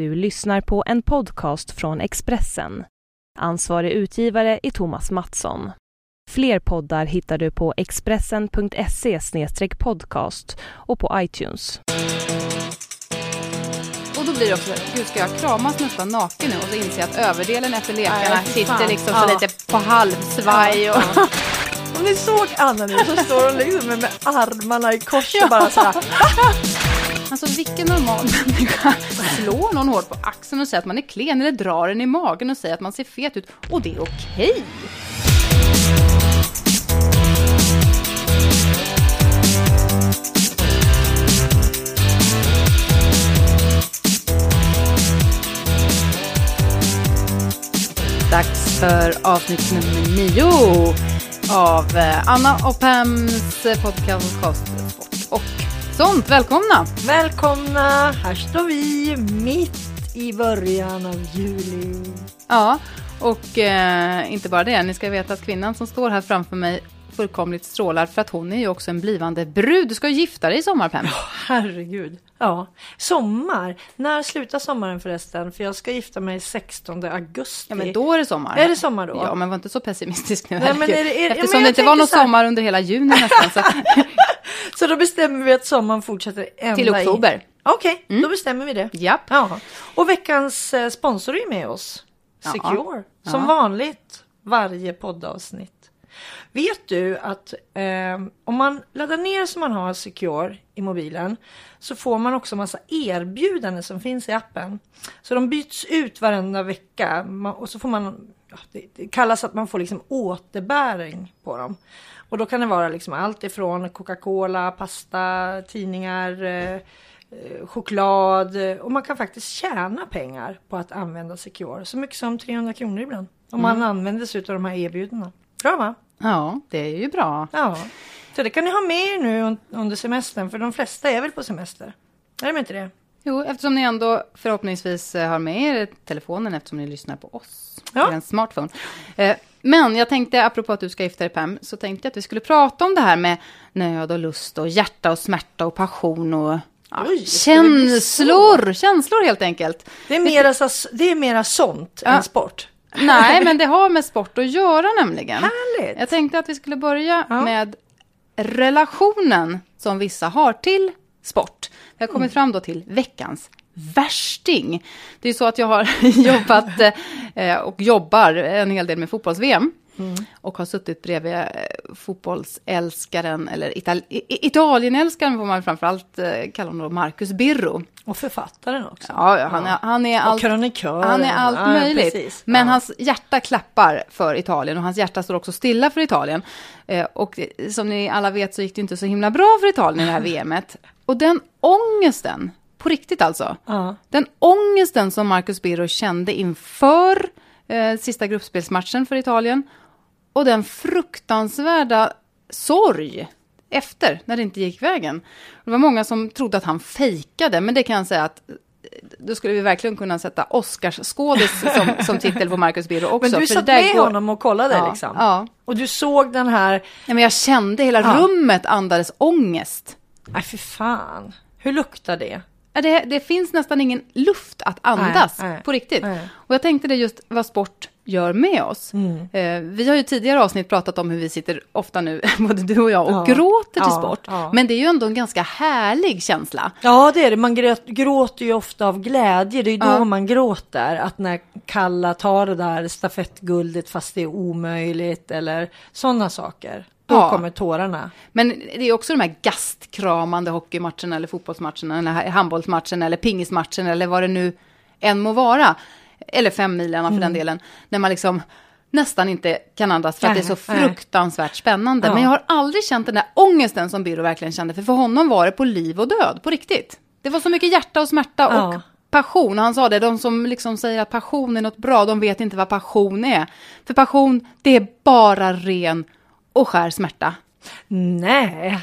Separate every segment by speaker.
Speaker 1: Du lyssnar på en podcast från Expressen. Ansvarig utgivare är Thomas Mattsson. Fler poddar hittar du på expressen.se podcast och på iTunes.
Speaker 2: Och då blir det också, gud ska jag kramas nästan naken nu? Och så inser jag att överdelen efter lekarna sitter liksom
Speaker 3: Ja.
Speaker 2: så lite på halvsvaj. Och,
Speaker 3: Om ni såg Anna nu så står hon liksom med, med armarna i kors och bara sådär.
Speaker 2: Alltså vilken normal människa slår någon hårt på axeln och säger att man är klen eller drar den i magen och säger att man ser fet ut och det är okej. Dags för avsnitt nummer nio av eh, Anna och Pams podcast Sport och sånt. Välkomna!
Speaker 3: Välkomna, här står vi mitt i början av juli.
Speaker 2: Ja, och eh, inte bara det. Ni ska veta att kvinnan som står här framför mig fullkomligt strålar för att hon är ju också en blivande brud. Du ska gifta dig i sommar, Pam.
Speaker 3: Herregud. Ja, sommar. När slutar sommaren förresten? För jag ska gifta mig 16 augusti.
Speaker 2: Ja, men då är det sommar.
Speaker 3: Är det sommar då?
Speaker 2: Ja, men var inte så pessimistisk nu.
Speaker 3: Nej, men är det- är
Speaker 2: Eftersom
Speaker 3: men
Speaker 2: det inte var någon
Speaker 3: här-
Speaker 2: sommar under hela juni nästan. Så,
Speaker 3: Så då bestämmer vi att sommaren fortsätter ända
Speaker 2: till oktober.
Speaker 3: In. Okej, då bestämmer vi det.
Speaker 2: Japp.
Speaker 3: Ja. Och veckans eh, sponsor är med oss.
Speaker 2: Ja.
Speaker 3: Secure. Som
Speaker 2: Ja.
Speaker 3: vanligt varje poddavsnitt. Vet du att eh, om man laddar ner som man har Secure i mobilen så får man också massa erbjudanden som finns i appen. Så de byts ut varenda vecka och så får man, ja, det kallas att man får liksom återbäring på dem. Och då kan det vara liksom allt ifrån Coca-Cola, pasta, tidningar, eh, eh, choklad eh, och man kan faktiskt tjäna pengar på att använda Secure. Så mycket som 300 kronor ibland. Om man använder sig av de här erbjudandena. Bra va?
Speaker 2: Ja, det är ju bra.
Speaker 3: Ja. Så det kan ni ha med er nu un- under semestern för de flesta är väl på semester? Är de inte det?
Speaker 2: Jo, eftersom ni ändå förhoppningsvis eh, har med er telefonen eftersom ni lyssnar på oss.
Speaker 3: Ja.
Speaker 2: Ja. En smartphone. Men jag tänkte, apropå att du ska gifta dig Pam, så tänkte jag att vi skulle prata om det här med nöd och lust och hjärta och smärta och passion och ja,
Speaker 3: Oj,
Speaker 2: känslor. Känslor helt enkelt.
Speaker 3: Det är mera, så, det är mera sånt
Speaker 2: Ja.
Speaker 3: än sport.
Speaker 2: Nej, men det har med sport att göra nämligen.
Speaker 3: Härligt.
Speaker 2: Jag tänkte att vi skulle börja
Speaker 3: Ja.
Speaker 2: med relationen som vissa har till sport. Vi har
Speaker 3: Mm.
Speaker 2: kommit fram då till veckans värsting. Det är så att jag har jobbat eh, och jobbar en hel del med fotbolls-VM.
Speaker 3: Mm.
Speaker 2: Och har suttit bredvid eh, fotbollsälskaren, eller Ital- Italienälskaren får man framförallt eh, kalla honom Marcus Birro.
Speaker 3: Och författaren också.
Speaker 2: Ja, han är, han är
Speaker 3: Och
Speaker 2: allt,
Speaker 3: krönikören.
Speaker 2: han är allt
Speaker 3: Ja,
Speaker 2: möjligt.
Speaker 3: precis.
Speaker 2: Men
Speaker 3: Ja.
Speaker 2: hans hjärta klappar för Italien och hans hjärta står också stilla för Italien. Och som ni alla vet så gick det inte så himla bra för Italien i det här VMet. Och den ångesten, på riktigt alltså,
Speaker 3: Ja.
Speaker 2: den ångesten som Marcus Birro kände inför eh, sista gruppspelsmatchen för Italien och den fruktansvärda sorg efter, när det inte gick vägen. Det var många som trodde att han fejkade, men det kan jag säga att eh, då skulle vi verkligen kunna sätta Oscarsskådis som, som titel på Marcus Birro också.
Speaker 3: Men du satt med
Speaker 2: går-
Speaker 3: honom och kollade
Speaker 2: Ja,
Speaker 3: liksom?
Speaker 2: ja.
Speaker 3: Och du såg den här,
Speaker 2: Ja, men jag kände hela
Speaker 3: Ja.
Speaker 2: rummet andades ångest.
Speaker 3: nej för fan. Hur luktar det?
Speaker 2: Det, det finns nästan ingen luft att andas
Speaker 3: Nej, nej,
Speaker 2: på riktigt.
Speaker 3: nej.
Speaker 2: Och jag tänkte det just vad sport gör med oss.
Speaker 3: Mm.
Speaker 2: Eh, vi har ju tidigare avsnitt pratat om hur vi sitter ofta nu, både du och jag, och
Speaker 3: Ja.
Speaker 2: gråter till
Speaker 3: Ja,
Speaker 2: sport.
Speaker 3: ja.
Speaker 2: Men det är ju ändå en ganska härlig känsla.
Speaker 3: Ja det är det, man grät, gråter ju ofta av glädje. Det är då
Speaker 2: Ja.
Speaker 3: man gråter. Att när Kalla tar det där stafettguldet fast det är omöjligt eller sådana saker. Då
Speaker 2: Ja.
Speaker 3: kommer tårarna.
Speaker 2: Men det är också de här gastkramande hockeymatcherna eller fotbollsmatcherna eller handbollsmatchen eller pingismatchen eller vad det nu än må vara. Eller femmilarna för
Speaker 3: Mm.
Speaker 2: den delen. När man liksom nästan inte kan andas för att det är så fruktansvärt spännande.
Speaker 3: Ja.
Speaker 2: Men jag har aldrig känt den där ångesten som Birro verkligen kände. För för honom var det på liv och död, på riktigt. Det var så mycket hjärta och smärta och
Speaker 3: Ja.
Speaker 2: passion. Han sa det, de som liksom säger att passion är något bra, de vet inte vad passion är. För passion, det är bara ren och skär smärta.
Speaker 3: Nej,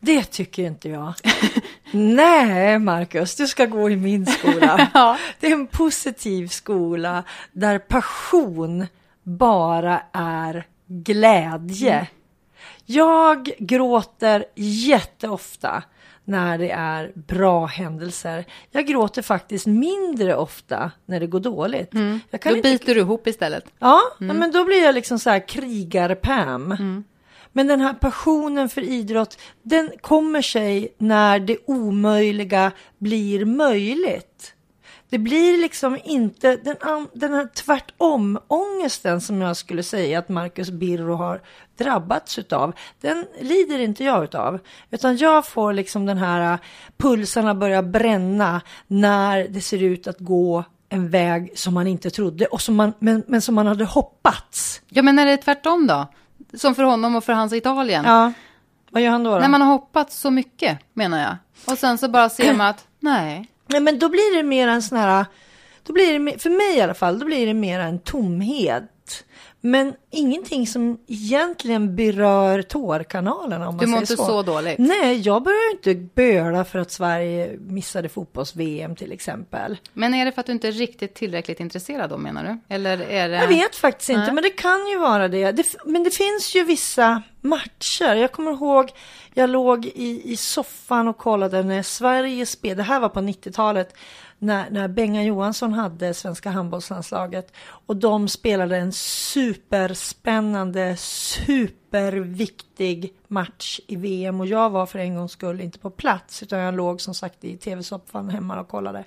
Speaker 3: det tycker inte jag. Nej, Marcus, du ska gå i min skola.
Speaker 2: Ja.
Speaker 3: Det är en positiv skola där passion bara är glädje. Jag gråter jätteofta när det är bra händelser. Jag gråter faktiskt mindre ofta när det går dåligt. Jag kan
Speaker 2: Då
Speaker 3: inte
Speaker 2: biter du ihop istället.
Speaker 3: Ja, ja, men då blir jag liksom så här krigar-Pam. Men den här passionen för idrott, den kommer sig när det omöjliga blir möjligt. Det blir liksom inte den, den här tvärtom-ångesten som jag skulle säga att Marcus Birro har drabbats utav. Den lider inte jag utav. Utan jag får liksom den här äh, pulsarna börja bränna när det ser ut att gå en väg som man inte trodde och som man, men, men som man hade hoppats.
Speaker 2: Ja, men när det är tvärtom då? Som för honom och för hans Italien.
Speaker 3: Ja, vad gör han då? då?
Speaker 2: När man har hoppats så mycket, menar jag. Och sen så bara ser man att, nej.
Speaker 3: Nej, men då blir det mer en sån här, då blir det, för mig i alla fall, då blir det mer en tomhet. Men ingenting som egentligen berör tårkanalerna om man
Speaker 2: Du mår inte så dåligt.
Speaker 3: Nej, jag börjar inte böla för att Sverige missade fotbolls-VM till exempel.
Speaker 2: Men är det för att du inte är riktigt tillräckligt intresserad då, menar du? Eller är det...
Speaker 3: Jag vet faktiskt inte,
Speaker 2: Nej.
Speaker 3: men det kan ju vara det. det. Men det finns ju vissa matcher. Jag kommer ihåg, jag låg i, i soffan och kollade när Sverige spelade, det här var på 90-talet, när, när Benga Johansson hade svenska handbollslandslaget. Och de spelade en superspännande, superviktig match i VM. Och jag var för en gångs skull inte på plats, utan jag låg som sagt i tv-soffan hemma och kollade.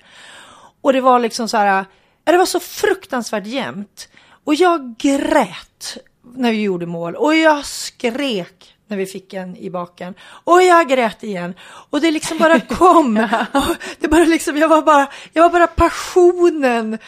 Speaker 3: Och det var liksom så här, det var så fruktansvärt jämnt. Och jag grät när vi gjorde mål och jag skrek när vi fick en i baken. Och jag grät igen. Och det liksom bara kom. Och det bara liksom, jag var bara, jag var bara passionen.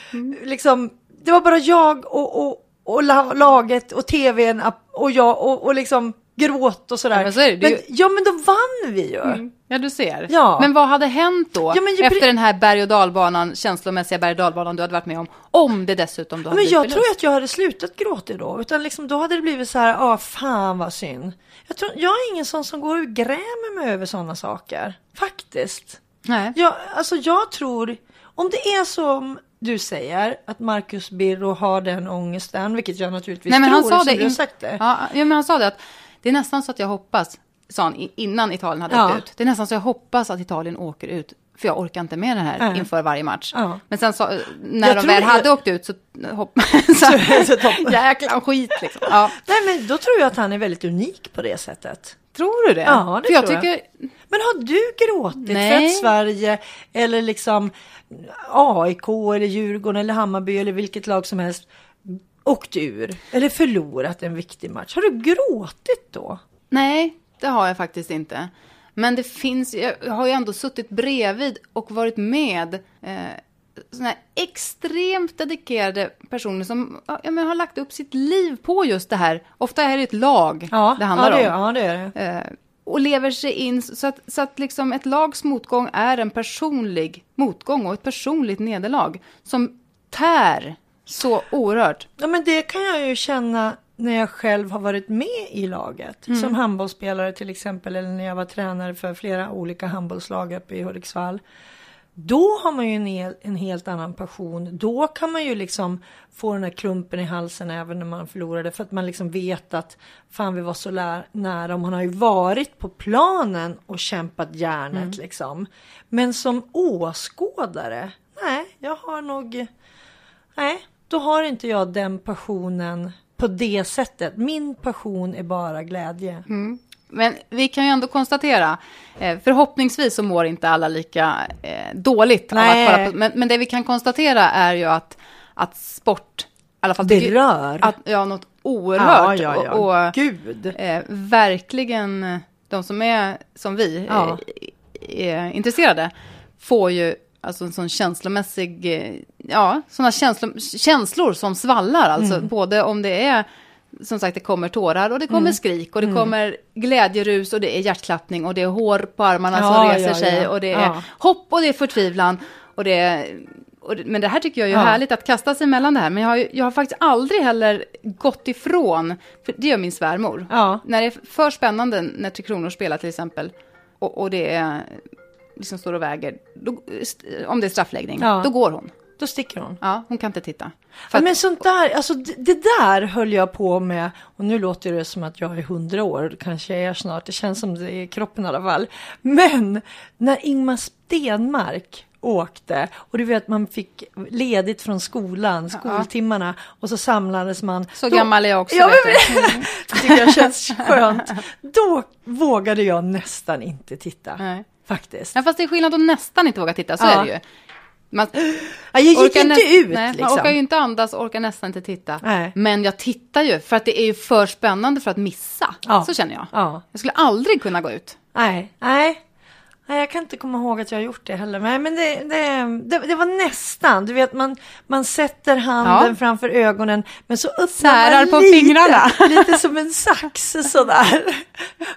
Speaker 3: Liksom, det var bara jag och, och, och la- laget och tvn och jag och, och liksom gråt och sådär.
Speaker 2: Ja, men så det. Det är
Speaker 3: men,
Speaker 2: ju-
Speaker 3: ja men då vann vi ju.
Speaker 2: Ja, du ser.
Speaker 3: Ja.
Speaker 2: Men vad hade hänt då?
Speaker 3: Ja, men ju-
Speaker 2: efter den här berg och dalbanan, känslomässiga berg och dalbanan du hade varit med om. Om det dessutom då hade
Speaker 3: Men jag
Speaker 2: förlust.
Speaker 3: tror att jag hade slutat gråta då. Utan liksom, då hade det blivit så här, ah fan vad synd. Jag, tror, jag är ingen sån som går och grämer mig över sådana saker. Faktiskt.
Speaker 2: Nej.
Speaker 3: Jag, alltså jag tror, om det är som du säger, att Marcus Birro har den ångesten, vilket jag naturligtvis
Speaker 2: Nej, men
Speaker 3: tror,
Speaker 2: han sa
Speaker 3: som
Speaker 2: det. in-
Speaker 3: sagt det.
Speaker 2: Ja, ja, men han sa det att det är nästan så att jag hoppas, sa han innan Italien hade
Speaker 3: Ja.
Speaker 2: åkt ut. Det är nästan så jag hoppas att Italien åker ut. För jag orkar inte med det här
Speaker 3: Nej.
Speaker 2: inför varje match.
Speaker 3: Ja.
Speaker 2: Men sen så, när
Speaker 3: Jag
Speaker 2: de väl
Speaker 3: det-
Speaker 2: hade åkt ut så
Speaker 3: toppen.
Speaker 2: Jäkla skit liksom. Ja.
Speaker 3: Nej men då tror jag att han är väldigt unik på det sättet.
Speaker 2: Tror du det?
Speaker 3: Ja, det
Speaker 2: för jag
Speaker 3: tror jag.
Speaker 2: tycker,
Speaker 3: Men har du gråtit för
Speaker 2: Nej.
Speaker 3: att Sverige eller liksom AIK eller Djurgården eller Hammarby eller vilket lag som helst åkt ur eller förlorat en viktig match? Har du gråtit då?
Speaker 2: Nej, det har jag faktiskt inte. Men det finns, jag har ju ändå suttit bredvid och varit med eh, såna här extremt dedikerade personer som ja, men har lagt upp sitt liv på just det här. Ofta är det ett lag det handlar
Speaker 3: ja, det,
Speaker 2: om.
Speaker 3: Ja, det är det.
Speaker 2: Eh, och lever sig in så att, så att liksom ett lags motgång är en personlig motgång och ett personligt nederlag som tär så oerhört.
Speaker 3: Ja, men det kan jag ju känna när jag själv har varit med i laget.
Speaker 2: Mm.
Speaker 3: Som handbollsspelare till exempel, eller när jag var tränare för flera olika handbollslag uppe i Hudiksvall. Då har man ju en, hel, en helt annan passion. Då kan man ju liksom få den här klumpen i halsen även när man förlorade. För att man liksom vet att fan vi var så lär, nära. Och man har ju varit på planen och kämpat järnet liksom. Men som åskådare, nej, jag har nog... Nej, då har inte jag den passionen på det sättet. Min passion är bara glädje.
Speaker 2: Men vi kan ju ändå konstatera, eh, förhoppningsvis så mår inte alla lika eh, dåligt.
Speaker 3: Nej.
Speaker 2: på, men, men det vi kan konstatera är ju att, att sport, i alla fall
Speaker 3: Det rör.
Speaker 2: Att, ja, något oerhört.
Speaker 3: ja, ja, ja.
Speaker 2: Och, och
Speaker 3: Gud.
Speaker 2: eh, verkligen, eh, de som är som vi,
Speaker 3: Ja.
Speaker 2: eh, är intresserade, får ju alltså en sån känslomässig, eh, ja, sådana känslor, känslor som svallar, alltså
Speaker 3: Mm.
Speaker 2: både om det är som sagt, det kommer tårar och det kommer
Speaker 3: Mm.
Speaker 2: skrik och det kommer glädjerus och det är hjärtklappning och det är hår på armarna
Speaker 3: Ja,
Speaker 2: som reser
Speaker 3: ja,
Speaker 2: sig
Speaker 3: ja.
Speaker 2: och det är hopp och det är förtvivlan och det är men det här tycker jag är
Speaker 3: Ja.
Speaker 2: härligt att kasta sig mellan det här. Men jag har, jag har faktiskt aldrig heller gått ifrån, för det gör min svärmor.
Speaker 3: Ja.
Speaker 2: När det är för spännande när Tre Kronor spelar till exempel, och, och det är liksom står och väger, då, om det är straffläggning,
Speaker 3: Ja.
Speaker 2: då går hon.
Speaker 3: Då sticker hon.
Speaker 2: Ja, hon kan inte titta.
Speaker 3: Ja, men sånt där, alltså det, det där höll jag på med. Och nu låter det som att jag är hundra år, kanske jag är snart. Det känns som det är kroppen i alla fall. Men när Ingmar Stenmark åkte och du vet man fick ledigt från skolan, skoltimmarna och så samlades man.
Speaker 2: så
Speaker 3: Då-
Speaker 2: gammal är jag också.
Speaker 3: Ja,
Speaker 2: vet
Speaker 3: men, det tycker jag känns skönt. Då vågade jag nästan inte titta.
Speaker 2: Nej.
Speaker 3: Faktiskt.
Speaker 2: Ja, fast det är skillnad att nästan inte våga titta, så
Speaker 3: Ja.
Speaker 2: är det ju. Man,
Speaker 3: Ja, jag gick
Speaker 2: orkar
Speaker 3: inte ut
Speaker 2: nej,
Speaker 3: liksom.
Speaker 2: Man orkar ju inte andas, orkar nästan inte titta.
Speaker 3: Nej.
Speaker 2: Men jag tittar ju, för att det är ju för spännande för att missa.
Speaker 3: Ja.
Speaker 2: Så känner jag.
Speaker 3: Ja.
Speaker 2: Jag skulle aldrig kunna gå ut.
Speaker 3: Nej, nej. Nej, jag kan inte komma ihåg att jag har gjort det heller. Nej, men det, det, det, det var nästan. Du vet, man, man sätter handen
Speaker 2: Ja.
Speaker 3: framför ögonen, men så öppnar
Speaker 2: Särar
Speaker 3: man
Speaker 2: på
Speaker 3: lite,
Speaker 2: fingrarna.
Speaker 3: lite som en sax sådär.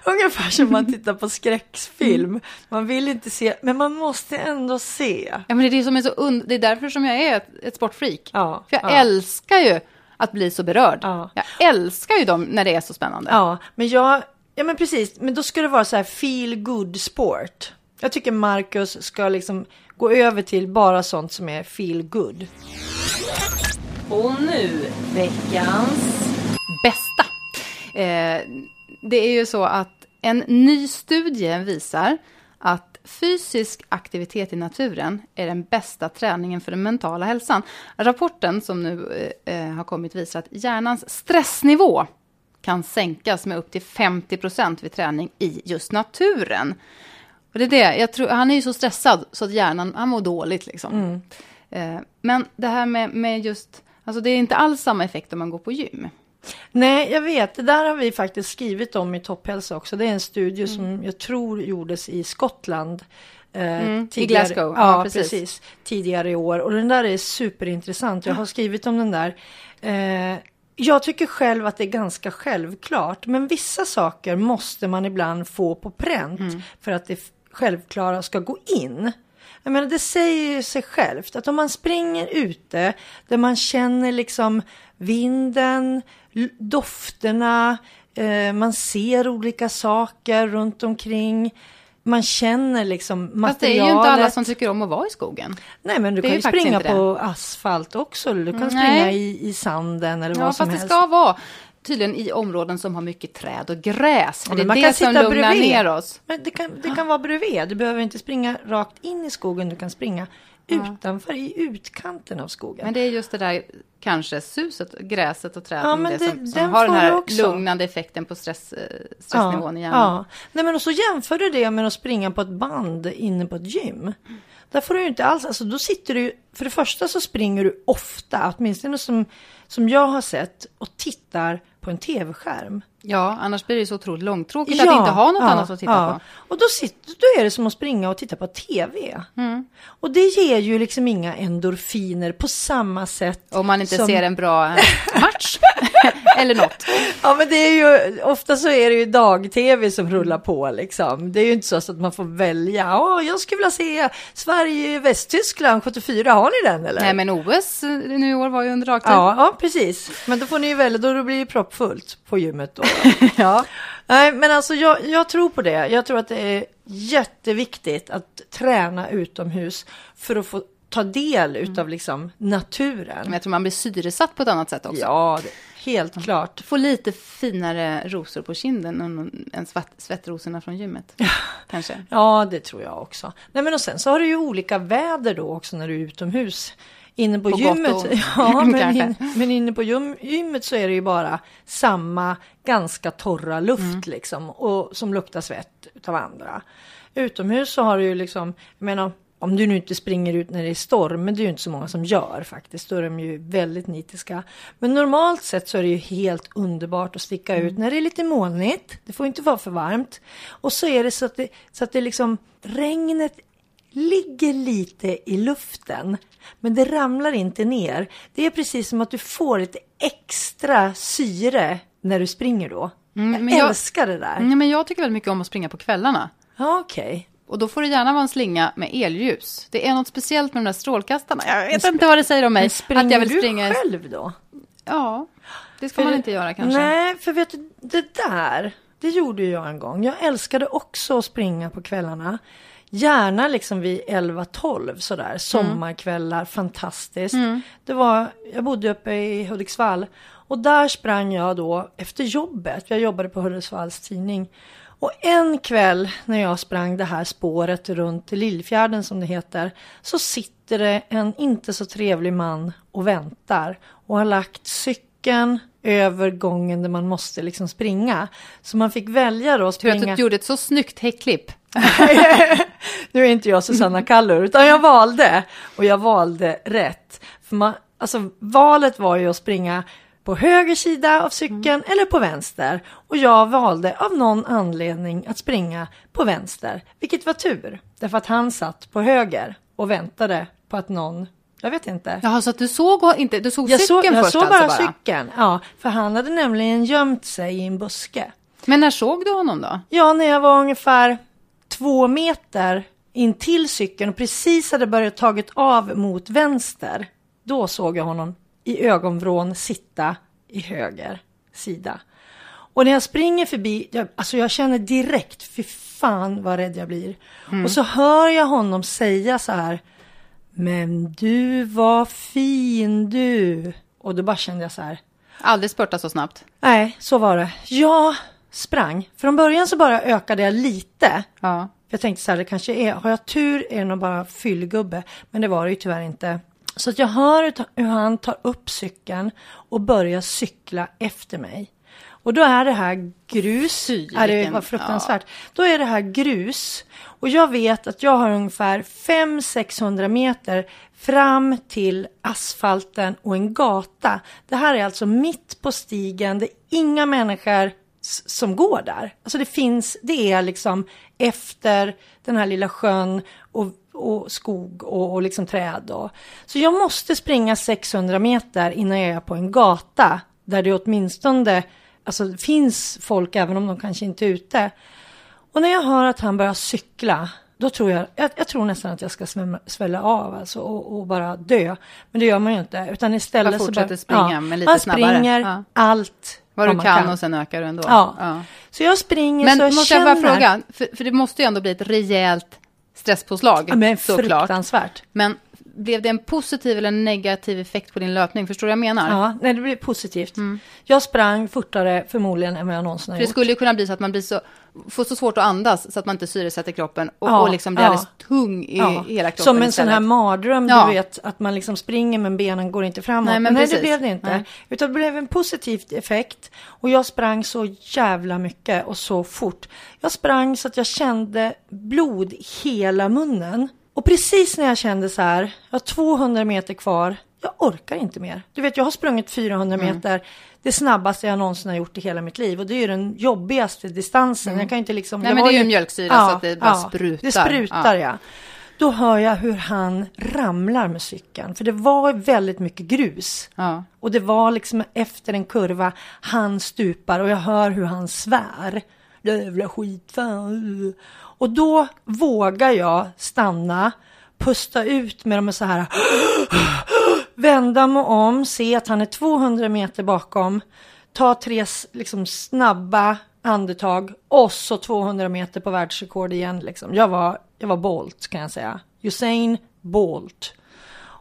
Speaker 3: Ungefär som man tittar på skräckfilm. Man vill inte se, men man måste ändå se.
Speaker 2: Ja, men det är det som är så und- Det är därför som jag är ett, ett sportfreak.
Speaker 3: Ja,
Speaker 2: För jag
Speaker 3: ja.
Speaker 2: älskar ju att bli så berörd.
Speaker 3: Ja.
Speaker 2: Jag älskar ju dem när det är så spännande.
Speaker 3: Ja, men jag, ja men precis, men då ska det vara så här feel good sport. Jag tycker Marcus ska liksom gå över till bara sånt som är feel good.
Speaker 1: Och nu veckans...
Speaker 2: bästa. Eh, det är ju så att en ny studie visar att fysisk aktivitet i naturen är den bästa träningen för den mentala hälsan. Rapporten som nu eh, eh har kommit visar att hjärnans stressnivå kan sänkas med upp till 50 procent vid träning i just naturen. Och det är det, jag tror, han är ju så stressad så att hjärnan, han mår dåligt liksom. Eh, men det här med, med just, alltså det är inte alls samma effekt om man går på gym.
Speaker 3: Nej, jag vet, det där har vi faktiskt skrivit om i Topphälsa också. Det är en studie som jag tror gjordes i Skottland. eh,
Speaker 2: Mm, i
Speaker 3: tidigare-
Speaker 2: Glasgow.
Speaker 3: Ja,
Speaker 2: Ja,
Speaker 3: precis.
Speaker 2: precis.
Speaker 3: Tidigare i år. Och den där är superintressant. Jag har skrivit om den där. Eh, jag tycker själv att det är ganska självklart. Men vissa saker måste man ibland få på pränt.
Speaker 2: Mm.
Speaker 3: För att det självklara ska gå in. Jag menar, det säger ju sig självt att om man springer ute där man känner liksom vinden, dofterna, eh, man ser olika saker runt omkring. Man känner liksom
Speaker 2: Fast
Speaker 3: materialet.
Speaker 2: det är ju inte alla som tycker om att vara i skogen.
Speaker 3: Nej men du
Speaker 2: Det
Speaker 3: kan
Speaker 2: ju
Speaker 3: springa
Speaker 2: det.
Speaker 3: på asfalt också. Du kan
Speaker 2: Mm,
Speaker 3: springa
Speaker 2: nej.
Speaker 3: i, i sanden eller
Speaker 2: Ja,
Speaker 3: vad som
Speaker 2: fast det
Speaker 3: helst.
Speaker 2: ska vara tydligen i områden som har mycket träd och gräs. För
Speaker 3: Ja,
Speaker 2: det är
Speaker 3: kan
Speaker 2: det som
Speaker 3: sitta
Speaker 2: lugnar
Speaker 3: bredvid.
Speaker 2: ner oss.
Speaker 3: Men det kan, det kan vara bredvid. Du behöver inte springa rakt in i skogen. Du kan springa utanför i utkanten av skogen.
Speaker 2: Men det är just det där kanske suset, gräset och träden,
Speaker 3: Ja, men
Speaker 2: det,
Speaker 3: det-
Speaker 2: som,
Speaker 3: den
Speaker 2: som har den här
Speaker 3: också.
Speaker 2: lugnande effekten på stress, eh, stressnivån i hjärnan.
Speaker 3: Ja. Nej, men och så jämför du det med att springa på ett band inne på ett gym. Där får du ju inte alls, alltså då sitter du för det första så springer du ofta, åtminstone som, som jag har sett, och tittar på en tv-skärm.
Speaker 2: Ja, annars blir det så otroligt långtråkigt att inte ha något
Speaker 3: ja,
Speaker 2: annat att titta
Speaker 3: ja.
Speaker 2: på.
Speaker 3: Och då, sitter, då är det som att springa och titta på tv.
Speaker 2: Mm.
Speaker 3: Och det ger ju liksom inga endorfiner på samma sätt.
Speaker 2: Om man inte
Speaker 3: som-
Speaker 2: ser en bra match eller något.
Speaker 3: Ja men det är ju, ofta så är det ju dag-tv som rullar på liksom. Det är ju inte så att man får välja. Åh, jag skulle vilja se Sverige-Västtyskland 74, har ni den eller?
Speaker 2: Nej, men OS nu i år var ju under dagtid.
Speaker 3: Ja, ja, precis. Men då får ni ju välja, då blir det proppfullt på gymmet då.
Speaker 2: ja.
Speaker 3: Nej, men alltså jag, jag tror på det. Jag tror att det är jätteviktigt att träna utomhus för att få ta del utav liksom naturen.
Speaker 2: Men jag tror man blir syresatt på ett annat sätt också.
Speaker 3: Ja, det, helt klart.
Speaker 2: Få lite finare rosor på kinden än, än svett, svettrosorna från gymmet. Kanske.
Speaker 3: Ja, det tror jag också. Nej, men och sen så har du ju olika väder då också när du är utomhus. Inne på,
Speaker 2: På
Speaker 3: gymmet, ja, men, in, men inne på gym, gymmet så är det ju bara samma ganska torra luft
Speaker 2: Mm.
Speaker 3: liksom och som luktar svett utav andra. Utomhus så har du ju liksom, jag menar, om du nu inte springer ut när det är storm, men det är ju inte så många som gör faktiskt, då är de ju väldigt nitiska. Men normalt sett så är det ju helt underbart att sticka
Speaker 2: Mm.
Speaker 3: ut när det är lite molnigt, det får inte vara för varmt. Och så är det så att det, så att det liksom, regnet ligger lite i luften, men det ramlar inte ner. Det är precis som att du får lite extra syre när du springer då.
Speaker 2: Mm,
Speaker 3: jag
Speaker 2: jag-
Speaker 3: älskar det där.
Speaker 2: Nej, men jag tycker väldigt mycket om att springa på kvällarna.
Speaker 3: Ja, Okej.
Speaker 2: Och då får det gärna vara en slinga med elljus. Det är något speciellt med de där strålkastarna. Jag vet inte vad det säger om mig.
Speaker 3: Men springer
Speaker 2: Att jag vill
Speaker 3: du
Speaker 2: springa. i-
Speaker 3: själv då?
Speaker 2: Ja, det ska
Speaker 3: För
Speaker 2: man
Speaker 3: det-
Speaker 2: inte göra kanske.
Speaker 3: Nej, för vet du, det där, det gjorde jag en gång. Jag älskade också att springa på kvällarna. Gärna liksom vid 11-12 sådär, sommarkvällar, fantastiskt. Det var, jag bodde uppe i Hudiksvall och där sprang jag då efter jobbet. Jag jobbade på Hudiksvalls tidning. Och en kväll när jag sprang det här spåret runt Lillfjärden som det heter så sitter det en inte så trevlig man och väntar och har lagt cykeln över gången där man måste liksom springa. Så man fick välja då att
Speaker 2: Tur att
Speaker 3: springa.
Speaker 2: du gjorde ett så snyggt häckklipp.
Speaker 3: nu är inte jag Susanna Kallur, utan jag valde. Och jag valde rätt. För man, alltså, valet var ju att springa på höger sida av cykeln eller på vänster. Och jag valde av någon anledning att springa på vänster. Vilket var tur, därför att han satt på höger och väntade på att någon, jag vet inte.
Speaker 2: Jaha, så att du såg inte, du såg
Speaker 3: Jag
Speaker 2: cykeln
Speaker 3: såg, jag
Speaker 2: först
Speaker 3: såg
Speaker 2: alltså
Speaker 3: bara,
Speaker 2: bara?
Speaker 3: cykeln, ja. För han hade nämligen gömt sig i en buske.
Speaker 2: Men när såg du honom då?
Speaker 3: Ja, när jag var ungefär två meter in till cykeln och precis hade börjat tagit av mot vänster. Då såg jag honom i ögonvrån sitta i höger sida. Och när jag springer förbi, jag, alltså jag känner direkt, fy fan vad rädd jag blir. Och så hör jag honom säga så här, men du var fin du. Och då bara kände jag så här,
Speaker 2: Aldrig spurta så snabbt.
Speaker 3: nej, så var det. Jag sprang. Från början så bara ökade jag lite.
Speaker 2: Ja.
Speaker 3: Jag tänkte så här, det kanske är, har jag tur är det nog bara fyllgubbe. Men det var det ju tyvärr inte. Så att jag hör hur han tar upp cykeln och börjar cykla efter mig. Och då är det här grus. Är det var fruktansvärt. Då är det här grus. Och jag vet att jag har ungefär 500-600 meter fram till asfalten och en gata. Det här är alltså mitt på stigen. Det är inga människor som går där. Alltså det finns, det är liksom efter den här lilla sjön och, och skog och, och liksom träd. Och. Så jag måste springa 600 meter innan jag är på en gata där det åtminstone alltså, finns folk även om de kanske inte är ute. Och när jag hör att han börjar cykla, då tror jag, jag, jag tror nästan att jag ska svälla, svälla av alltså, och, och bara dö. Men det gör man ju inte, utan istället så
Speaker 2: fortsätter
Speaker 3: bara-
Speaker 2: springa, men lite
Speaker 3: man
Speaker 2: snabbare.
Speaker 3: springer
Speaker 2: Ja.
Speaker 3: allt
Speaker 2: Vad du
Speaker 3: man
Speaker 2: kan, och sen ökar du ändå.
Speaker 3: Ja. Så jag springer
Speaker 2: Men
Speaker 3: så jag
Speaker 2: måste
Speaker 3: känner...
Speaker 2: jag bara fråga, för, för det måste ju ändå bli ett rejält stresspåslag.
Speaker 3: Ja, men
Speaker 2: såklart.
Speaker 3: fruktansvärt.
Speaker 2: Men blev det en positiv eller en negativ effekt på din löpning? Förstår du vad jag menar?
Speaker 3: Ja, nej, det blir positivt. Jag sprang fortare förmodligen än vad jag någonsin har
Speaker 2: För det
Speaker 3: gjort.
Speaker 2: skulle ju kunna bli så att man blir så, får så svårt att andas så att man inte syresätter kroppen och,
Speaker 3: Ja,
Speaker 2: och liksom blir
Speaker 3: ja.
Speaker 2: alldeles tung i
Speaker 3: Ja,
Speaker 2: hela kroppen
Speaker 3: Som en sån
Speaker 2: istället.
Speaker 3: här mardröm,
Speaker 2: Ja.
Speaker 3: du vet, att man liksom springer men benen går inte framåt.
Speaker 2: Nej, men
Speaker 3: men nej, det blev det inte.
Speaker 2: Nej.
Speaker 3: Utan det blev en positiv effekt. Och jag sprang så jävla mycket och så fort. Jag sprang så att jag kände blod i hela munnen. Och precis när jag kände så här, jag har 200 meter kvar, jag orkar inte mer. Du vet, jag har sprungit 400
Speaker 2: Mm.
Speaker 3: Det snabbaste jag någonsin har gjort i hela mitt liv. Och det är ju den jobbigaste distansen. Jag kan ju inte liksom...
Speaker 2: Mm. Nej, men det är ju mjölksyra så att det bara sprutar.
Speaker 3: Det sprutar
Speaker 2: Ja.
Speaker 3: ja. Då hör jag hur han ramlar med cykeln. För det var väldigt mycket grus.
Speaker 2: Ja.
Speaker 3: Och det var liksom efter en kurva, han stupar och jag hör hur han svär. Jävla skit, fan. Och då vågar jag stanna, pusta ut med dem så här. Vända mig om, se att han är 200 meter bakom. Ta tre liksom, snabba andetag och så 200 meter på världsrekord igen. Liksom. Jag, var, jag var Bolt kan jag säga. Usain Bolt.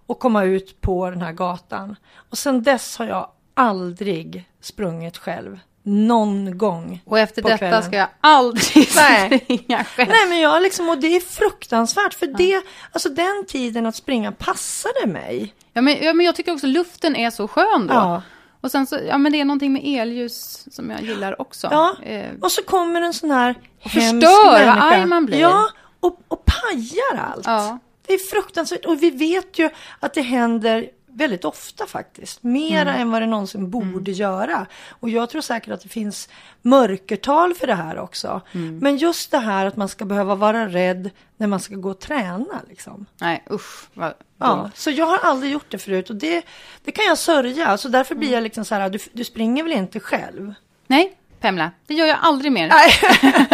Speaker 3: Och komma ut på den här gatan. Och sen dess har jag aldrig sprungit själv. Någon gång.
Speaker 2: Och efter
Speaker 3: på
Speaker 2: detta
Speaker 3: kvällen.
Speaker 2: ska jag aldrig
Speaker 3: Nej.
Speaker 2: springa själv.
Speaker 3: Nej men jag liksom, och det är fruktansvärt för det, alltså den tiden att springa passade mig.
Speaker 2: Ja, men, ja, men jag tycker också luften är så skön då.
Speaker 3: Ja.
Speaker 2: Och sen så, ja men det är någonting med elljus som jag gillar också.
Speaker 3: Ja,
Speaker 2: Eh,
Speaker 3: och så kommer en sån här hemsk
Speaker 2: förstör, vad arg man blir.
Speaker 3: Ja, och, och pajar allt.
Speaker 2: Ja.
Speaker 3: Det är fruktansvärt och vi vet ju att det händer väldigt ofta faktiskt. Mera
Speaker 2: Mm.
Speaker 3: än vad det någonsin borde göra. Och jag tror säkert att det finns mörkertal för det här också.
Speaker 2: Mm.
Speaker 3: Men just det här att man ska behöva vara rädd när man ska gå och träna liksom.
Speaker 2: nej usch vad
Speaker 3: Ja, så jag har aldrig gjort det förut och det, det kan jag sörja. Så därför blir jag liksom så här, du, du springer väl inte själv?
Speaker 2: Nej, Pamela, det gör jag aldrig mer.